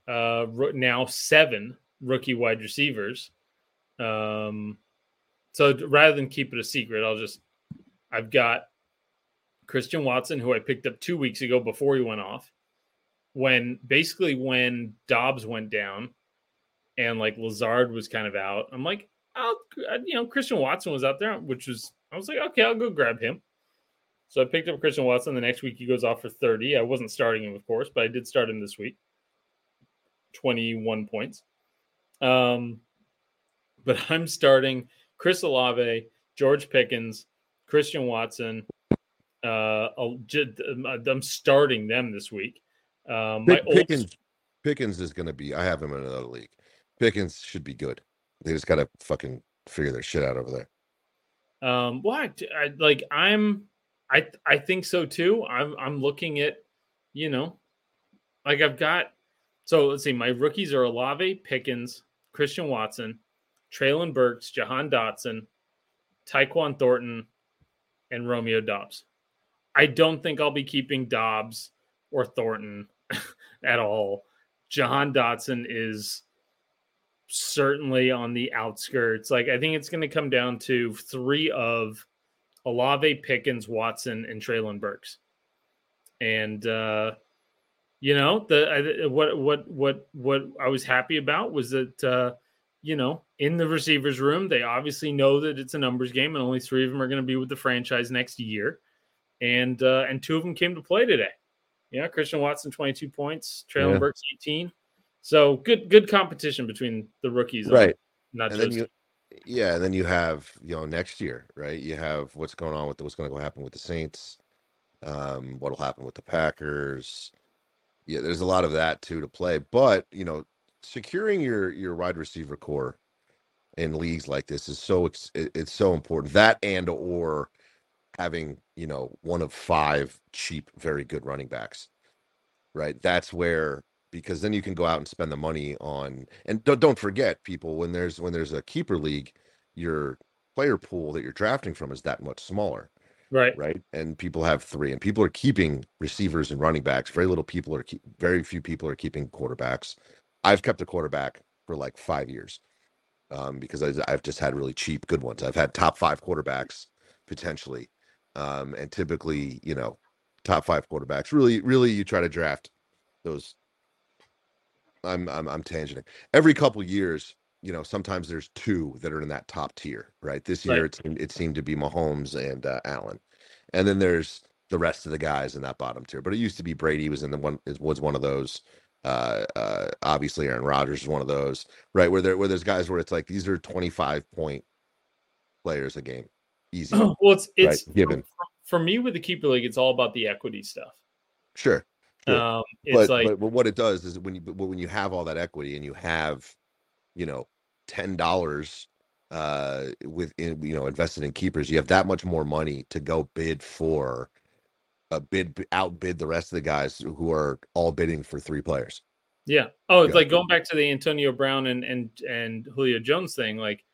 uh, now seven rookie wide receivers. Um, so rather than keep it a secret, I'll just I've got Christian Watson, who I picked up two weeks ago before he went off. When basically when Doubs went down, and like Lazard was kind of out, I'm like, I'll you know Christian Watson was out there, which was I was like, okay, I'll go grab him. So I picked up Christian Watson. The next week he goes off for 30. I wasn't starting him, of course, but I did start him this week. 21 points. Um, but [laughs] I'm starting Chris Olave, George Pickens, Christian Watson. Uh, I'll, I'm starting them this week. Um, my Pick, old- Pickens, Pickens is going to be. I have him in another league. Pickens should be good. They just got to fucking figure their shit out over there. Um, what? I, like I'm, I I think so too. I'm I'm looking at, you know, like I've got. So let's see. My rookies are Olave, Pickens, Christian Watson, Treylon Burks, Jahan Dotson, Tyquan Thornton, and Romeo Doubs. I don't think I'll be keeping Doubs or Thornton [laughs] at all. Jahan Dotson is certainly on the outskirts. Like I think it's going to come down to three of Olave, Pickens, Watson, and Treylon Burks. And uh, you know the I, what what what what I was happy about was that uh, you know in the receivers room they obviously know that it's a numbers game and only three of them are going to be with the franchise next year, and uh, and two of them came to play today. Yeah, Christian Watson twenty two points, Treylon Yeah. Burks eighteen. So good good competition between the rookies, Right. Not and just you yeah and then you have you know next year right? You have what's going on with the, what's going to go happen with the saints um what'll happen with the packers. Yeah there's a lot of that too to play but you know securing your your wide receiver core in leagues like this is so ex- it- it's so important. That and or having you know one of five cheap very good running backs right? That's where because then you can go out and spend the money on and don't, don't forget people when there's when there's a keeper league your player pool that you're drafting from is that much smaller right. right? And people have three and people are keeping receivers and running backs. Very little people are keep, very few people are keeping quarterbacks. I've kept a quarterback for like five years um, because I, i've just had really cheap good ones. I've had top five quarterbacks potentially um, and typically you know top five quarterbacks. Really really you try to draft those i'm i'm, I'm tangenting every couple years you know sometimes there's two that are in that top tier right this year Right. it, seemed, it seemed to be mahomes and uh, allen and then there's the rest of the guys in that bottom tier but it used to be brady was in the one is- was one of those uh uh obviously aaron rodgers is one of those right where there where there's guys where it's like these are 25 point players a game [clears throat] easy well, it's it's given. for, for me with the keeper league. It's all about the equity stuff. sure Sure. Um, it's but, like but but what it does is when you when you have all that equity and you have you know ten dollars uh with in, you know invested in keepers you have that much more money to go bid for a bid outbid the rest of the guys who are all bidding for three players Yeah. Oh, it's Yeah. like going back to the Antonio Brown and and and Julio Jones thing. Like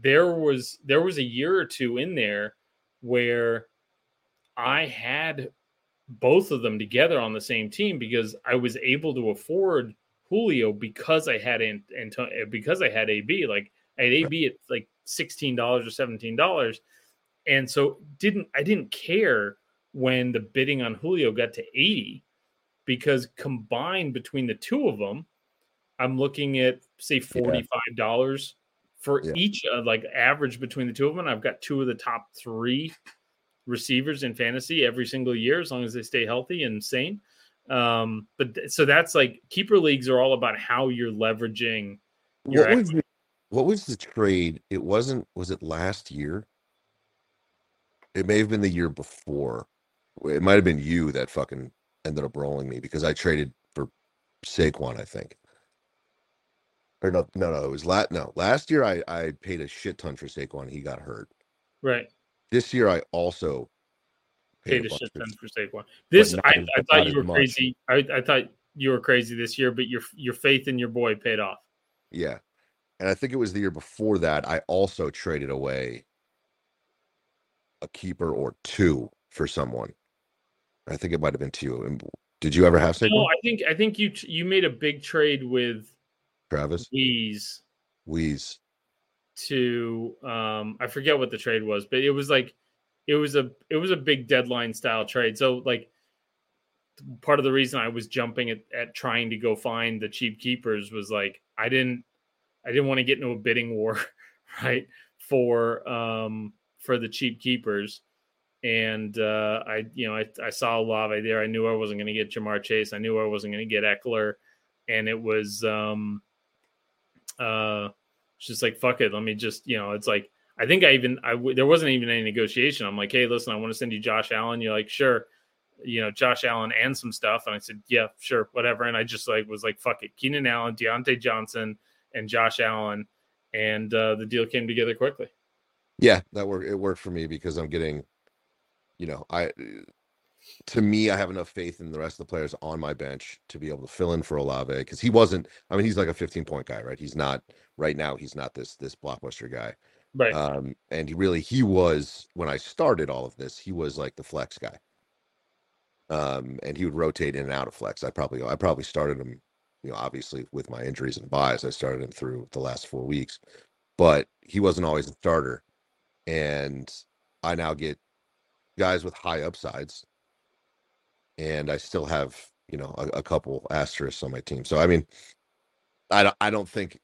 there was there was a year or two in there where I had both of them together on the same team because I was able to afford Julio because I had Ant- Anto- because I had AB. Like I had AB at like sixteen dollars or seventeen dollars, and so didn't I didn't care when the bidding on Julio got to eighty because combined between the two of them, I'm looking at say forty five dollars for Yeah. each. Uh, like average between the two of them, I've got two of the top three receivers in fantasy every single year as long as they stay healthy and sane. Um, but th- so that's like keeper leagues are all about how you're leveraging your what was, the, what was the trade? It wasn't was it last year? It may have been the year before. It might have been you that fucking ended up rolling me because i traded for saquon i think. Or no no no it was last no last year i i paid a shit ton for saquon. He got hurt. Right. This year i also Paid a bunch shit ton for Saquon. This I, as- I thought you were much. crazy. I, I thought you were crazy this year, but your your faith in your boy paid off. Yeah. And I think it was the year before that I also traded away a keeper or two for someone. I think it might have been two. Did you ever have Saquon? No, I think I think you you made a big trade with Travis? Weeze Weeze. To um I forget what the trade was, but it was like it was a it was a big deadline style trade. So like part of the reason I was jumping at, at trying to go find the cheap keepers was like I didn't I didn't want to get into a bidding war, [laughs] right? For um for the cheap keepers. And uh I you know I, I saw Olave there. I knew I wasn't gonna get Ja'Marr Chase. I knew I wasn't gonna get Ekeler. And it was um uh Just like fuck it. Let me just you know. It's like I think I even I there wasn't even any negotiation. I'm like, hey, listen, I want to send you Josh Allen. You're like, sure. You know, Josh Allen and some stuff. And I said, yeah, sure, whatever. And I just like was like, fuck it, Keenan Allen, Diontae Johnson, and Josh Allen, and uh, the deal came together quickly. Yeah, that worked. It worked for me because I'm getting, you know, I to me, I have enough faith in the rest of the players on my bench to be able to fill in for Olave because he wasn't. I mean, he's like a 15 point guy, right? He's not right now. He's not this this blockbuster guy. Right. Um, and he really he was when I started all of this, he was like the flex guy. Um, and he would rotate in and out of flex. I probably I probably started him, you know, obviously with my injuries and buys, I started him through the last four weeks, but he wasn't always a starter. And I now get guys with high upsides, and I still have you know a, a couple asterisks on my team. So I mean, I don't I don't think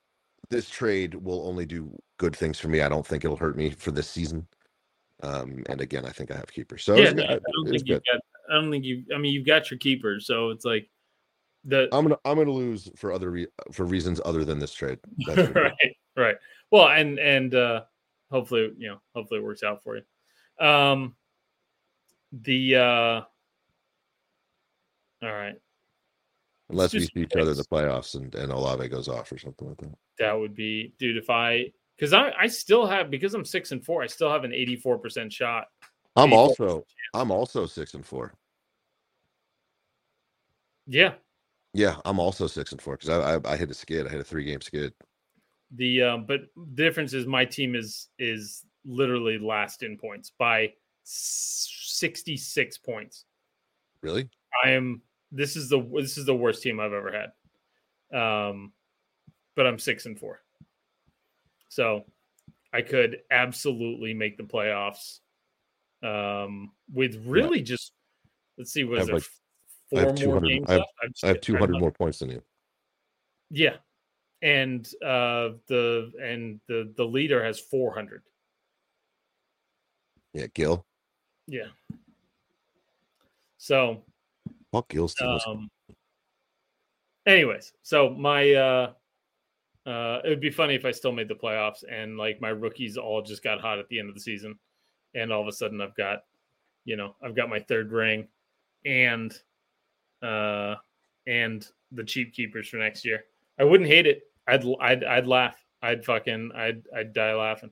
this trade will only do good things for me. I don't think it'll hurt me for this season. Um, and again, I think I have keepers. So yeah, I don't think you've got. I don't think you. I mean, you've got your keepers, so it's like the I'm gonna I'm gonna lose for other re- for reasons other than this trade. [laughs] That's for sure. right, right. Well, and and uh hopefully, you know, hopefully it works out for you. Um the uh all right. Unless we see each other in the playoffs and and Olave goes off or something like that. That would be dude if I because I I still have because I'm six and four, I still have an 84% shot. I'm 84% also chance. I'm also six and four. yeah. Yeah, I'm also six and four because I, I I hit a skid. I hit a three game skid. The um but the difference is my team is is literally last in points by 66 points. Really? I am this is the this is the worst team I've ever had. Um but I'm 6 and 4. So I could absolutely make the playoffs um with really just let's see what I is like- I four have more 200 games I have- I'm just I have 200 more points than you. Yeah. And uh the and the the leader has 400. Yeah, Gil. Yeah. So Fuck Gil's team. was- Um, anyways, so my uh, uh, it would be funny if I still made the playoffs and like my rookies all just got hot at the end of the season, and all of a sudden I've got, you know, I've got my third ring, and, uh, and the cheap keepers for next year. I wouldn't hate it. I'd I'd I'd laugh. I'd fucking I'd I'd die laughing.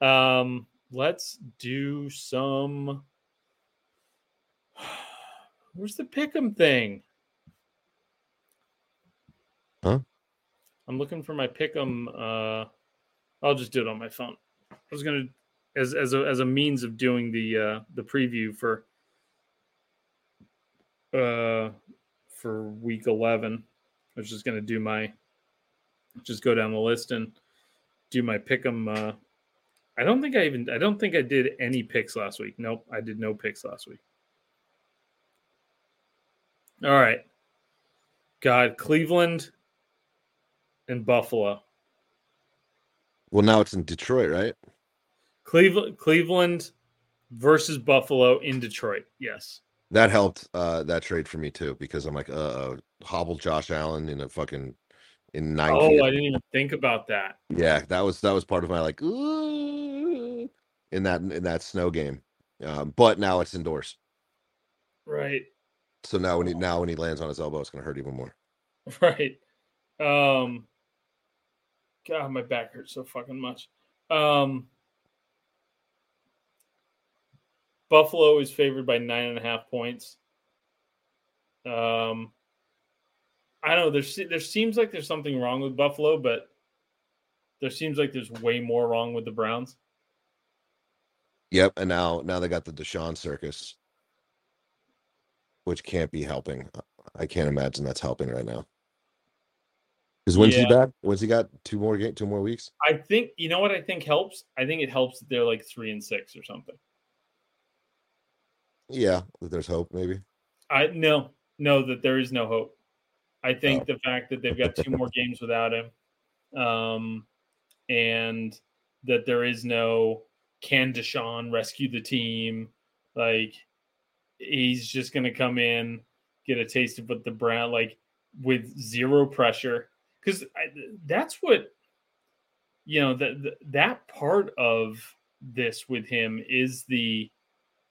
Um, let's do some. Where's the pick'em thing? Huh? I'm looking for my pick'em. Uh, I'll just do it on my phone. I was gonna, as as a as a means of doing the uh the preview for uh for week eleven. I was just gonna do my, just go down the list and do my pick'em. Uh, I don't think I even I don't think I did any picks last week. Nope, I did no picks last week. All right. God, Cleveland and Buffalo. Well, now it's in Detroit, right? Cleveland Cleveland versus Buffalo in Detroit. Yes. That helped uh that trade for me too because I'm like, uh, hobble Josh Allen in a fucking in nine. Oh. I didn't even think about that. Yeah, that was that was part of my like ooh, in that in that snow game. Um, but now it's indoors, Right. So now when he now when he lands on his elbow, it's gonna hurt even more. [laughs] Right. Um God, my back hurts so fucking much. Um Buffalo is favored by nine and a half points. Um I don't know. There there seems like there's something wrong with Buffalo, but there seems like there's way more wrong with the Browns. Yep, and now now they got the Deshaun circus, which can't be helping. I can't imagine that's helping right now. Because when's he back? When's he got two more game, two more weeks? I think you know what I think helps. I think it helps that they're like three and six or something. Yeah, there's hope maybe. I no no that there is no hope. I think the fact that they've got two more [laughs] games without him, um, and that there is no can Deshaun rescue the team, like he's just gonna come in, get a taste of what the Brown like with zero pressure. Because that's what you know that that part of this with him is the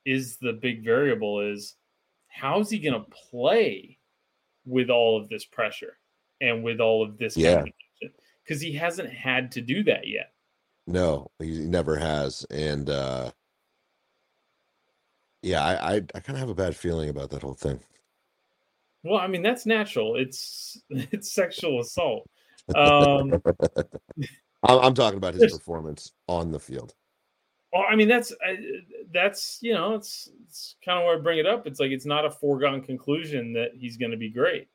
is the big variable is how's he going to play with all of this pressure and with all of this Yeah. because he hasn't had to do that yet. No, he never has, and uh yeah, I I, I kind of have a bad feeling about that whole thing. well i mean that's natural it's [laughs] it's sexual assault um [laughs] I'm, talking about his performance on the field. Well, I mean that's I, that's you know it's it's kind of where I bring it up. It's like it's not a foregone conclusion that he's going to be great.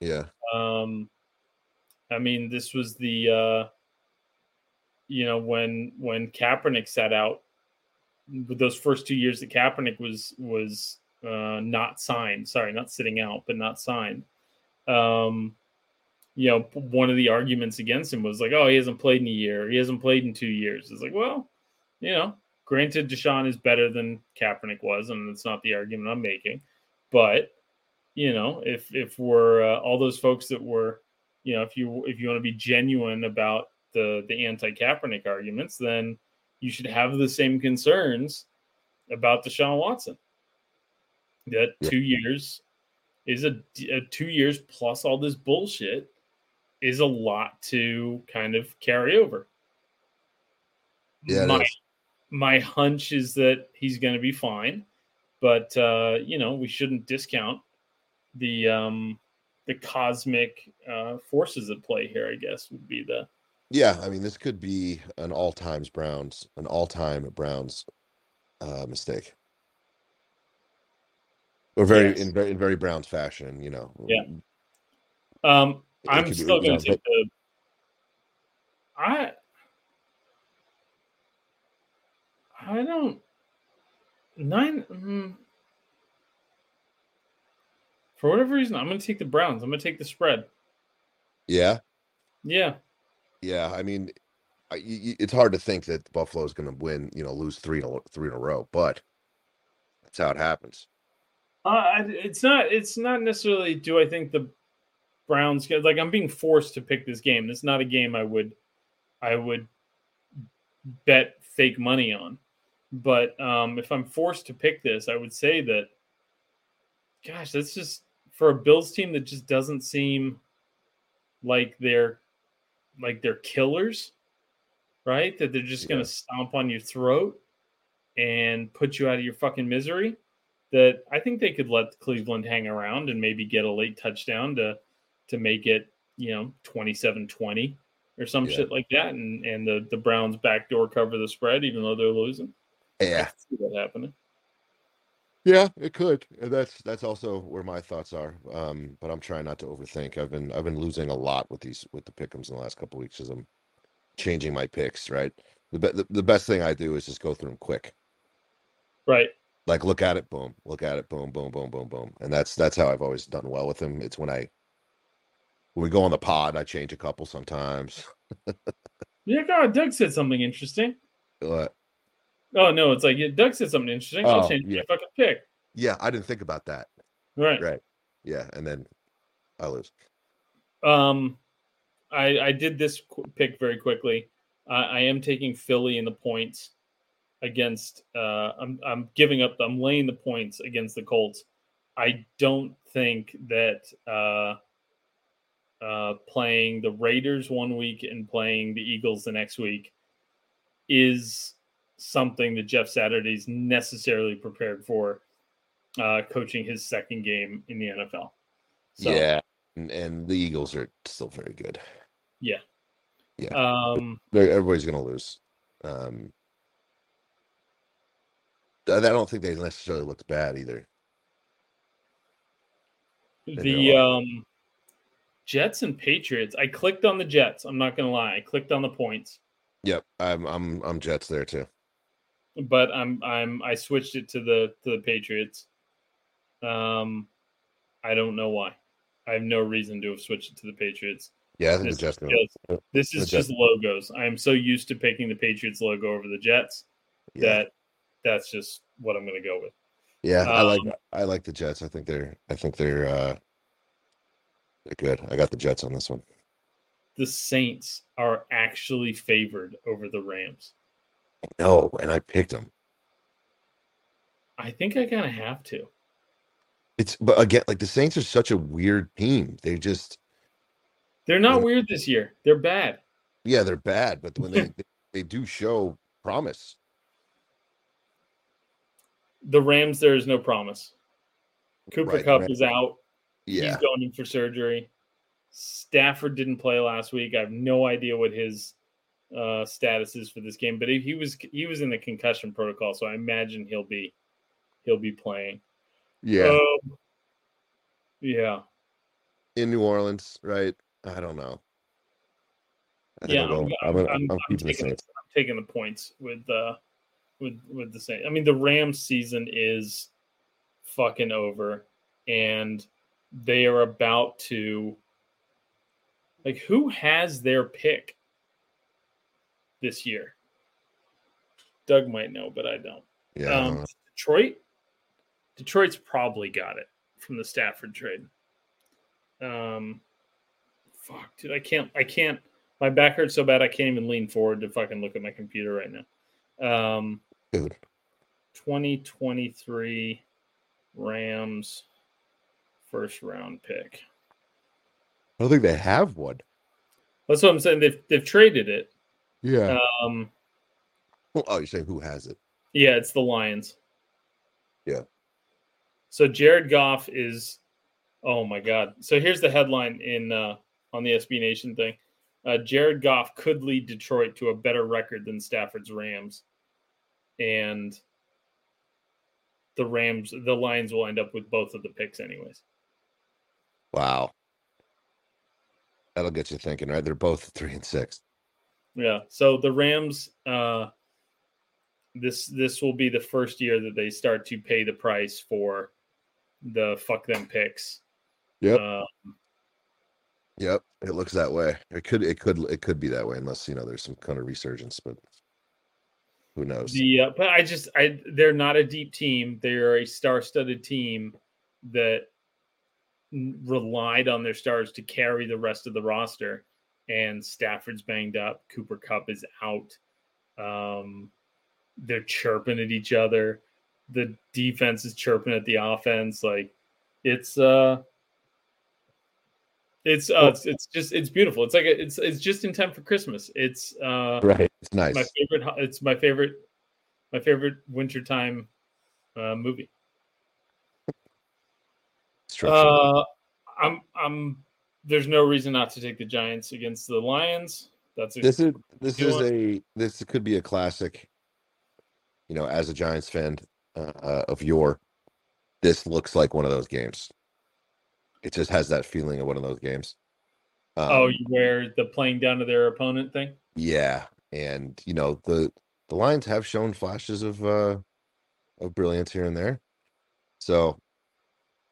Yeah, Um, I mean this was the uh, you know when when Kaepernick sat out those first two years that Kaepernick was was uh, not signed. Sorry, not sitting out, but not signed. Um, you know, one of the arguments against him was like, "Oh, he hasn't played in a year. He hasn't played in two years." It's like, well, you know, granted, Deshaun is better than Kaepernick was, and it's not the argument I'm making. But you know, if if we're uh, all those folks that were, you know, if you if you want to be genuine about the the anti Kaepernick arguments, then you should have the same concerns about Deshaun Watson. That Yeah. two years is a, a two years plus all this bullshit is a lot to kind of carry over. Yeah, my, my hunch is that he's going to be fine, but uh, you know we shouldn't discount the um, the cosmic uh, forces at play here. I guess would be the yeah. I mean, this could be an all times Browns, an all time Browns uh, mistake, or very Yes. in very in very Browns fashion. You know. Yeah. Um, It I'm still going to take the. I. I don't. Nine. mm, for whatever reason, I'm going to take the Browns. I'm going to take the spread. Yeah. Yeah. Yeah, I mean, it's hard to think that Buffalo is going to win, you know, lose three in a, three in a row, but that's how it happens. Uh, it's not. It's not necessarily. Do I think the Browns get like? I'm being forced to pick this game. It's not a game I would, I would bet fake money on. But um, if I'm forced to pick this, I would say that. Gosh, that's just for a Bills team that just doesn't seem like they're like they're killers, right? That they're just Yeah. gonna stomp on your throat and put you out of your fucking misery that I think they could let Cleveland hang around and maybe get a late touchdown to to make it, you know, 27-20 or some Yeah. shit like that and and the the Browns backdoor cover the spread even though they're losing. Yeah, see that happening. Yeah, it could. And that's that's also where my thoughts are. Um, but I'm trying not to overthink. I've been I've been losing a lot with these with the pickums in the last couple weeks as I'm changing my picks. Right, the, be- the the best thing I do is just go through them quick. Right. Like look at it, boom, look at it, boom, boom, boom, boom, boom, and that's that's how I've always done well with them. It's when I when we go on the pod, I change a couple sometimes. [laughs] Yeah, God, Doug said something interesting. But Oh no, it's like yeah, Doug said something interesting. I'll Oh, change yeah. my fucking pick. yeah, I didn't think about that. Right. Right. Yeah, and then I lose. Um, I I did this pick very quickly. I, I am taking Philly in the points against. Uh, I'm I'm giving up. I'm laying the points against the Colts. I don't think that uh, uh, playing the Raiders one week and playing the Eagles the next week is something that Jeff Saturday's necessarily prepared for. Uh, coaching his second game in the NFL. So, yeah, and, and the Eagles are still very good. Um, They're, everybody's going to lose. Um, I I don't think they necessarily looked bad either. the um, Jets and Patriots. I clicked on the Jets. I'm not gonna lie. I clicked on the points, Yep, I'm I'm I'm Jets there too. But I'm I'm I switched it to the to the Patriots. Um, I don't know why. I have no reason to have switched it to the Patriots. Yeah, I think This the Jets. just, this the is Jets- just logos. I am so used to picking the Patriots logo over the Jets yeah, that that's just what I'm going to go with. yeah, I like um, I like the Jets. I think they're I think they're uh they're good. I got the Jets on this one. the Saints are actually favored over the Rams. No, and I picked them. I think I kind of have to. It's but again, like the Saints are such a weird team. They just They're not weird this year. They're bad. yeah, they're bad, but when they [laughs] they, they do show promise. The Rams, there is no promise. Cooper Right, Kupp right. is out. Yeah, He's going in for surgery. Stafford didn't play last week. I have no idea what his uh, status is for this game, but he was he was in the concussion protocol, so I imagine he'll be he'll be playing. yeah. Um, yeah. In New Orleans, right? I don't know. I Yeah, I'm, I'm, I'm, I'm, I'm I'm keeping the taking, the, Saints. I'm taking the points with uh with with the Saints. I mean, the Rams season is fucking over, and they are about to like who has their pick this year? Doug might know, but I don't. Yeah, um. Detroit. Detroit's probably got it from the Stafford trade. Um, fuck, dude, I can't. I can't. My back hurts so bad I can't even lean forward to fucking look at my computer right now. Um, dude. 2023 Rams first round pick. I don't think they have one. That's what I'm saying. They've they've traded it. Yeah. Um, oh, you're saying who has it? Yeah, it's the Lions. Yeah. So Jared Goff is oh my god. So here's the headline in uh on the SB Nation thing. Uh, Jared Goff could lead Detroit to a better record than Stafford's Rams. And the Rams, the Lions will end up with both of the picks anyways. Wow. That'll get you thinking, right? They're both three and six. Yeah. So the Rams, uh, this this will be the first year that they start to pay the price for the fuck them picks. Yep. Uh, Yep. It looks that way. It could it could it could be that way unless you know there's some kind of resurgence, but who knows? the uh, but I just I they're not a deep team. They're a star-studded team that relied on their stars to carry the rest of the roster. And Stafford's banged up. Cooper Kupp is out. Um, they're chirping at each other. The defense is chirping at the offense. Like it's uh it's uh it's, it's just it's beautiful. It's like a, it's it's just in time for Christmas. It's uh right. It's nice. my favorite it's my favorite my favorite wintertime uh movie uh i'm i'm there's no reason not to take the giants against the lions that's a, this is this is want- a this could be a classic. You know, as a Giants fan uh, of your, this looks like one of those games. It just has that feeling of one of those games. Um, oh where the playing down to their opponent thing Yeah, and you know the the Lions have shown flashes of uh of brilliance here and there. So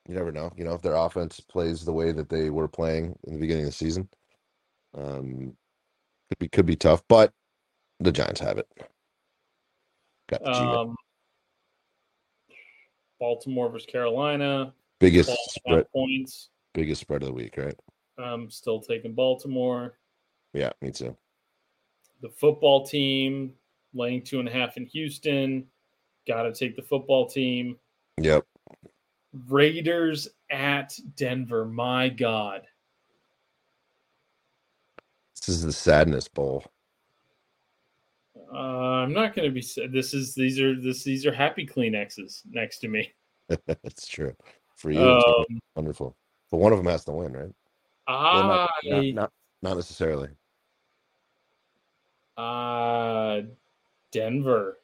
you never know. You know if their offense plays the way that they were playing in the beginning of the season, um, could be could be tough. But the Giants have it. Got the um baltimore versus carolina biggest spread, points biggest spread of the week, right? i'm still taking baltimore Yeah, me too. the football team laying two and a half in houston gotta take the football team Yep. Raiders at Denver. My God. This is the sadness bowl. Uh, I'm not going to be. This is these are this these are happy Kleenexes next to me. [laughs] That's true. For you, Um, wonderful. But one of them has to win, right? Well, not, not, not not necessarily. uh, Denver.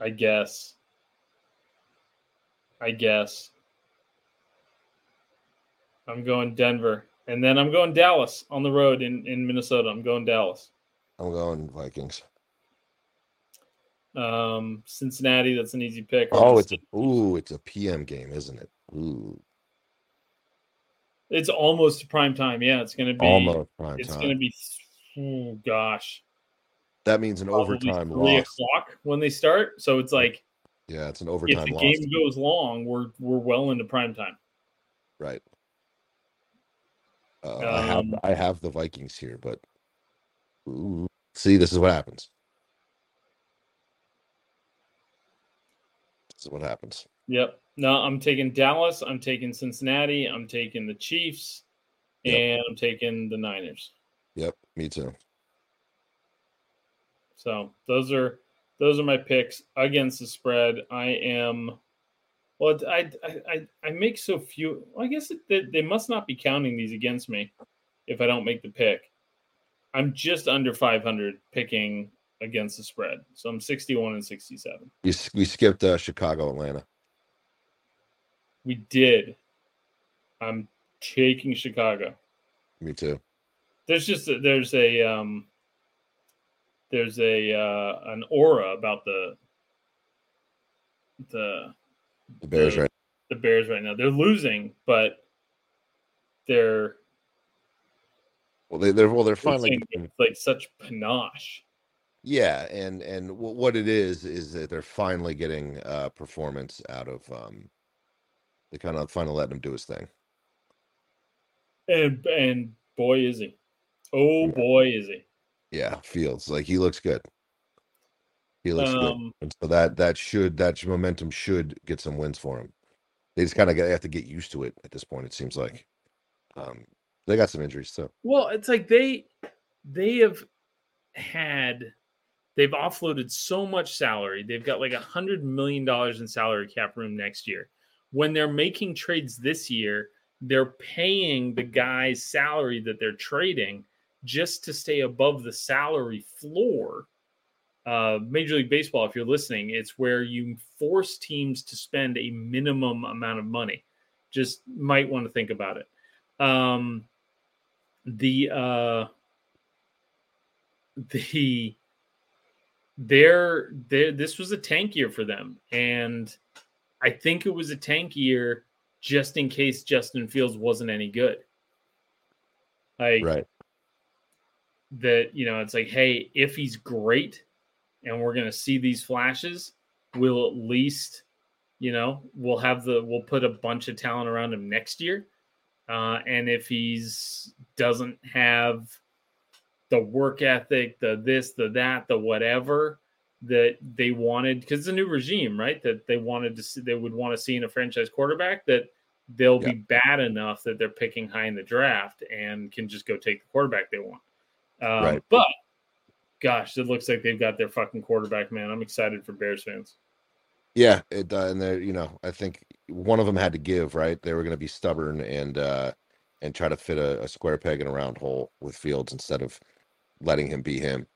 I guess. I guess. I'm going Denver, and then I'm going Dallas on the road in in Minnesota. I'm going Dallas. I'm going Vikings. Um, Cincinnati. That's an easy pick. Oh, it's a ooh, it's a PM game, isn't it? Ooh, It's almost prime time. Yeah, it's going to be almost prime It's time. going to be. Oh gosh, that means an probably overtime three loss. o'clock when they start. So it's like Yeah, it's an overtime. if the loss. game goes long, we're we're well into prime time. Right. Uh, I have Um, I have the Vikings here, but ooh, see, this is what happens. This is what happens. Yep. No, I'm taking Dallas. I'm taking Cincinnati. I'm taking the Chiefs, Yep. and I'm taking the Niners. Yep, me too. So those are those are my picks against the spread. I am. Well, I I I, make so few. Well, I guess it, they, they must not be counting these against me if I don't make the pick. I'm just under 500 picking against the spread, so I'm 61 and 67. We s- we skipped uh, Chicago, Atlanta. We did. I'm taking Chicago. Me too. there's just a, there's a um there's a uh an aura about the the The Bears, The- right? the bears right now they're losing but they're Well, they, they're well, they're finally. playing like such panache Yeah, and and wh- what it is is that they're finally getting uh performance out of um. They kind of finally letting him do his thing. and and boy is he oh Yeah. boy is he Yeah, Fields like he looks good. He looks good, um and so that that should that momentum should get some wins for him. They just kind of have to get used to it at this point. It seems like. Um, they got some injuries too. Well, it's like they they have had they've offloaded so much salary. They've got like a hundred million dollars in salary cap room next year. When they're making trades this year, they're paying the guy's salary that they're trading just to stay above the salary floor. Uh, Major League Baseball, if you're listening, it's where you force teams to spend a minimum amount of money. Just might want to think about it. Um, the uh the their this was a tank year for them and i think it was a tank year just in case justin fields wasn't any good like Right. That you know it's like hey if he's great and we're going to see these flashes we'll at least you know we'll have the we'll put a bunch of talent around him next year. Uh, and if he's doesn't have the work ethic the this the that the whatever that they wanted because it's a new regime right? That they wanted to see they would want to see in a franchise quarterback that they'll Yeah. be bad enough that they're picking high in the draft and can just go take the quarterback they want um, Right. but gosh it looks like they've got their fucking quarterback man i'm excited for bears fans Yeah, it uh, and they you know I think one of them had to give right. They were going to be stubborn and uh and try to fit a, a square peg in a round hole with Fields instead of letting him be him.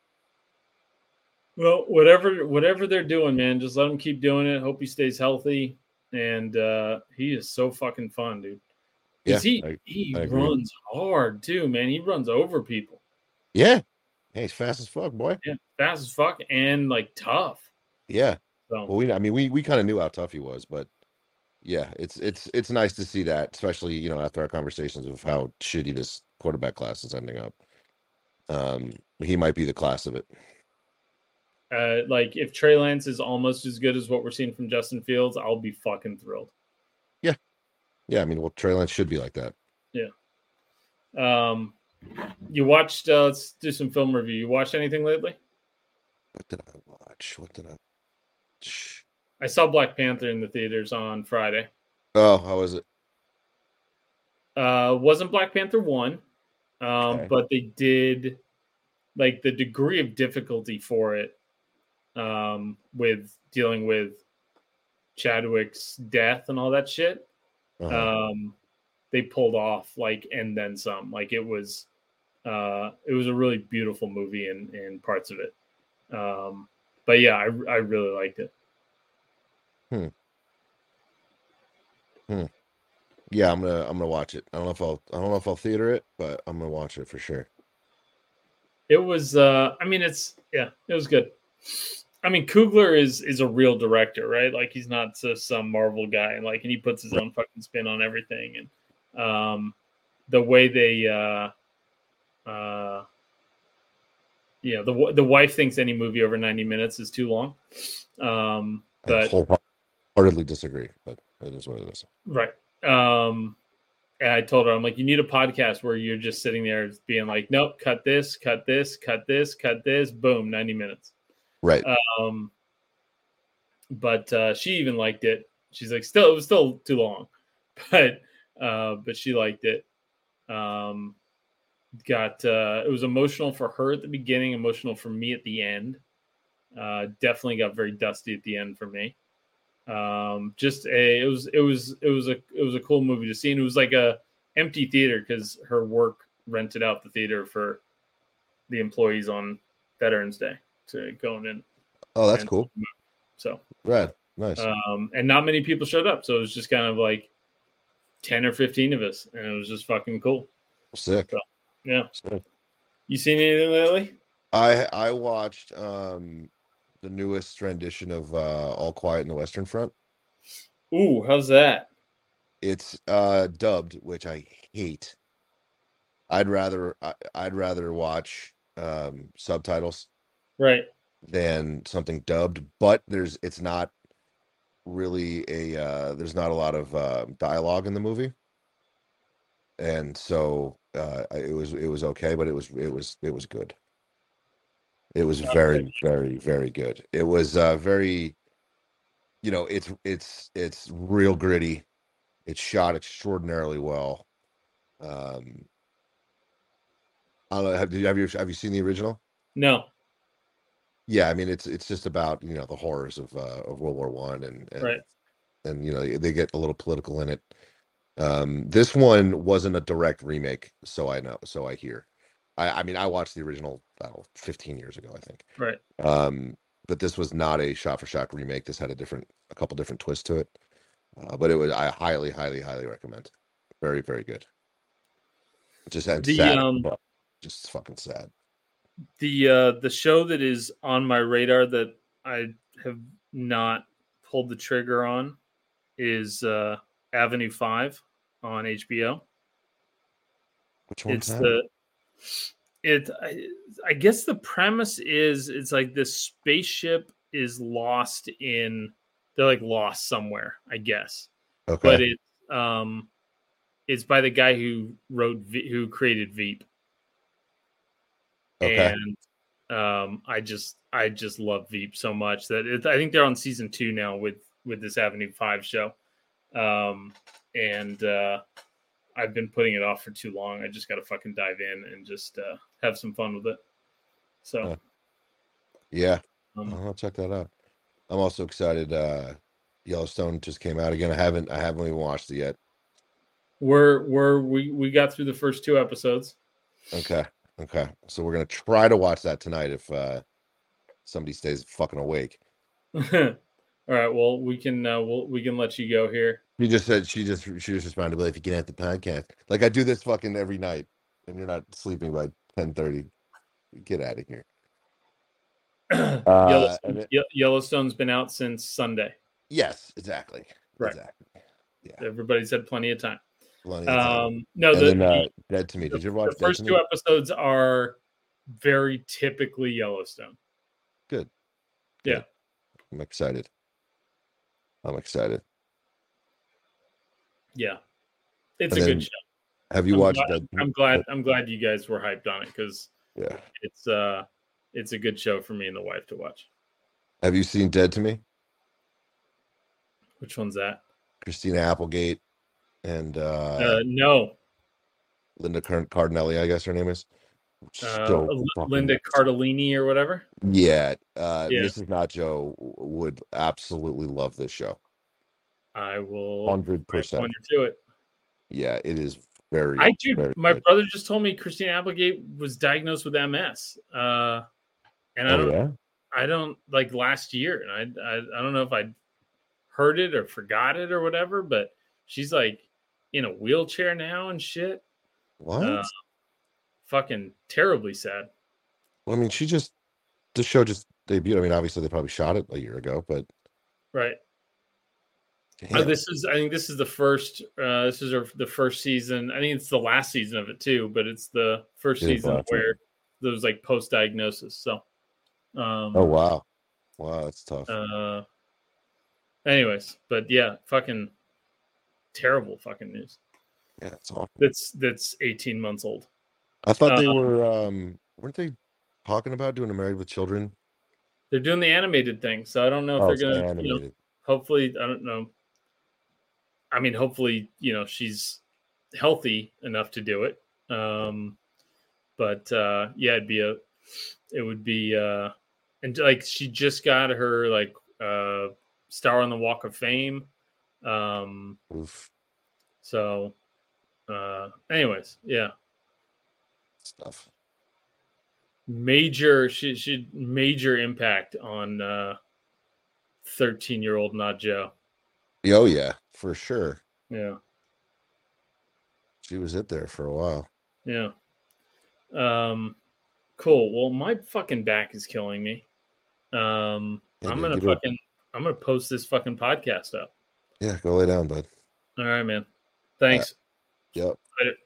Well, whatever whatever they're doing, man, just let him keep doing it. Hope he stays healthy. And uh he is so fucking fun, dude. Yeah, he I- he I runs hard too, man. He runs over people. Yeah, hey, he's fast as fuck, boy. Yeah, fast as fuck and like tough. Yeah. So Well, we I mean we we kind of knew how tough he was, but yeah, it's it's it's nice to see that, especially you know after our conversations of how shitty this quarterback class is ending up. Um, he might be the class of it. uh like if Trey Lance is almost as good as what we're seeing from Justin Fields, I'll be fucking thrilled. Yeah, yeah. I mean, well, Trey Lance should be like that. Yeah. Um you watched uh let's do some film review. You watched anything lately? What did I watch? What did I? Shh. I saw Black Panther in the theaters on Friday. Oh, how was it? Uh, wasn't Black Panther one, um, Okay. but they did like the degree of difficulty for it um, with dealing with Chadwick's death and all that shit. Uh-huh. Um, they pulled off like and then some. Like it was, uh, it was a really beautiful movie in in parts of it. Um, but yeah, I I really liked it. Hmm hmm yeah, I'm gonna I'm gonna watch it. I don't know if I'll I don't know if I'll theater it, but I'm gonna watch it for sure. It was uh I mean it's yeah, it was good. I mean Coogler is is a real director, right? Like he's not just some Marvel guy and like and he puts his own fucking spin on everything and um the way they uh uh yeah, the the wife thinks any movie over 90 minutes is too long. Um I but wholeheartedly disagree, but it is what it is. Right. Um, and I told her, I'm like, you need a podcast where you're just sitting there being like, nope, cut this, cut this, cut this, cut this, boom, 90 minutes. Right. Um, but uh, she even liked it. She's like, still, it was still too long, [laughs] but uh, but she liked it. Um, got uh, it was emotional for her at the beginning, emotional for me at the end. Uh, definitely got very dusty at the end for me. Um, just a it was it was it was a it was a cool movie to see, and it was like a empty theater because her work rented out the theater for the employees on Veterans Day to go in. Oh, that's and- cool. So Rad. Nice. um, and not many people showed up, so it was just kind of like ten or fifteen of us, and it was just fucking cool. Sick. Yeah, Sick. you seen anything lately? I I watched um the newest rendition of uh All Quiet in the Western Front. Ooh, how's that? It's uh dubbed, which I hate. I'd rather I, I'd rather watch um subtitles Right. than something dubbed, but there's it's not really a uh there's not a lot of uh dialogue in the movie. And so uh it was it was okay, but it was it was it was good. It was very very very good. It was uh very you know, it's it's it's real gritty. It's shot extraordinarily well. Um I don't know, have you have you have you seen the original? No. Yeah, I mean it's it's just about you know the horrors of uh, of World War One and and, Right. and you know they get a little political in it. Um, this one wasn't a direct remake, so I know, so I hear. I, I mean, I watched the original I don't know, 15 years ago, I think. Right. Um, but this was not a shot for shot remake. This had a different, a couple different twists to it. Uh, but it was I highly, highly, highly recommend. Very, very good. Just The, sad, um, just fucking sad. The uh the show that is on my radar that I have not pulled the trigger on is uh Avenue 5 on HBO. Which one's it's that? the it I, I guess the premise is it's like this spaceship is lost in they're like lost somewhere, I guess. okay. But it's um it's by the guy who wrote v- who created Veep. Okay. And um I just I just love Veep so much that it, I think they're on season 2 now with with this Avenue 5 show. Um and uh I've been putting it off for too long. I just got to fucking dive in and just uh, have some fun with it. So, Huh. yeah, um, I'll check that out. I'm also excited. Uh, Yellowstone just came out again. I haven't, I haven't even watched it yet. we're we're we we got through the first two episodes. Okay, okay. So we're gonna try to watch that tonight if uh, somebody stays fucking awake. [laughs] All right. Well, we can uh, we'll, we can let you go here. She just said she just she just responded, "Well, if you get at the podcast, like I do this fucking every night, and you're not sleeping by ten thirty, get out of here." [clears throat] Uh, Yellowstone, and it- Ye- Yellowstone's been out since Sunday. yes, exactly, Right. exactly. Everybody's had plenty of time. Plenty. Um, no, the, then uh, Dead to Me. Did you the watch Dead first two Me? episodes are very typically Yellowstone. Good. Good. Yeah, I'm excited. I'm excited. Yeah, it's And a good show. Have you I'm watched glad, Dead? I'm glad. I'm glad you guys were hyped on it because Yeah. it's uh it's a good show for me and the wife to watch. Have you seen Dead to Me? Which one's that? Christina Applegate and uh, Uh, no, Linda Car- Cardinelli, I guess her name is. uh, So Linda. Cardellini or whatever. Yeah, uh, Yeah. Mrs. Nacho would absolutely love this show. I will Hundred I percent. point you to it. Yeah, it is very. I do. very My good. brother just told me Christina Applegate was diagnosed with MS. Uh, and I Oh, don't, yeah. I don't like last year, and I, I, I don't know if I heard it or forgot it or whatever, but she's like in a wheelchair now and shit. What? Uh, fucking terribly sad. well, I mean, she just the show just debuted. I mean, obviously they probably shot it a year ago, but Right. Uh, this is, I think, this is the first. Uh, this is her, the first season. I think it's the last season of it too, but it's the first It season where there was like post diagnosis. So, um, oh wow, wow, that's tough. Uh, anyways, but yeah, fucking terrible fucking news. Yeah, it's awful. that's that's 18 months old. I thought they Uh, were um weren't they talking about doing a married with children? They're doing the animated thing, so I don't know if Oh, they're gonna. You know, hopefully, I don't know. I mean, hopefully, you know, she's healthy enough to do it. Um, but uh, yeah, it'd be a, it would be, uh, and like she just got her like uh, star on the Walk of Fame. Um, Oof, so, uh, anyways, yeah, stuff. major she she major impact on uh 13 year old not joe. Oh yeah, for sure. yeah. She was it there for a while. yeah. Um cool. Well my fucking back is killing me. Um Yeah, i'm gonna it fucking i'm gonna post this fucking podcast up Yeah, go lay down, bud. all right man thanks Yep. Later.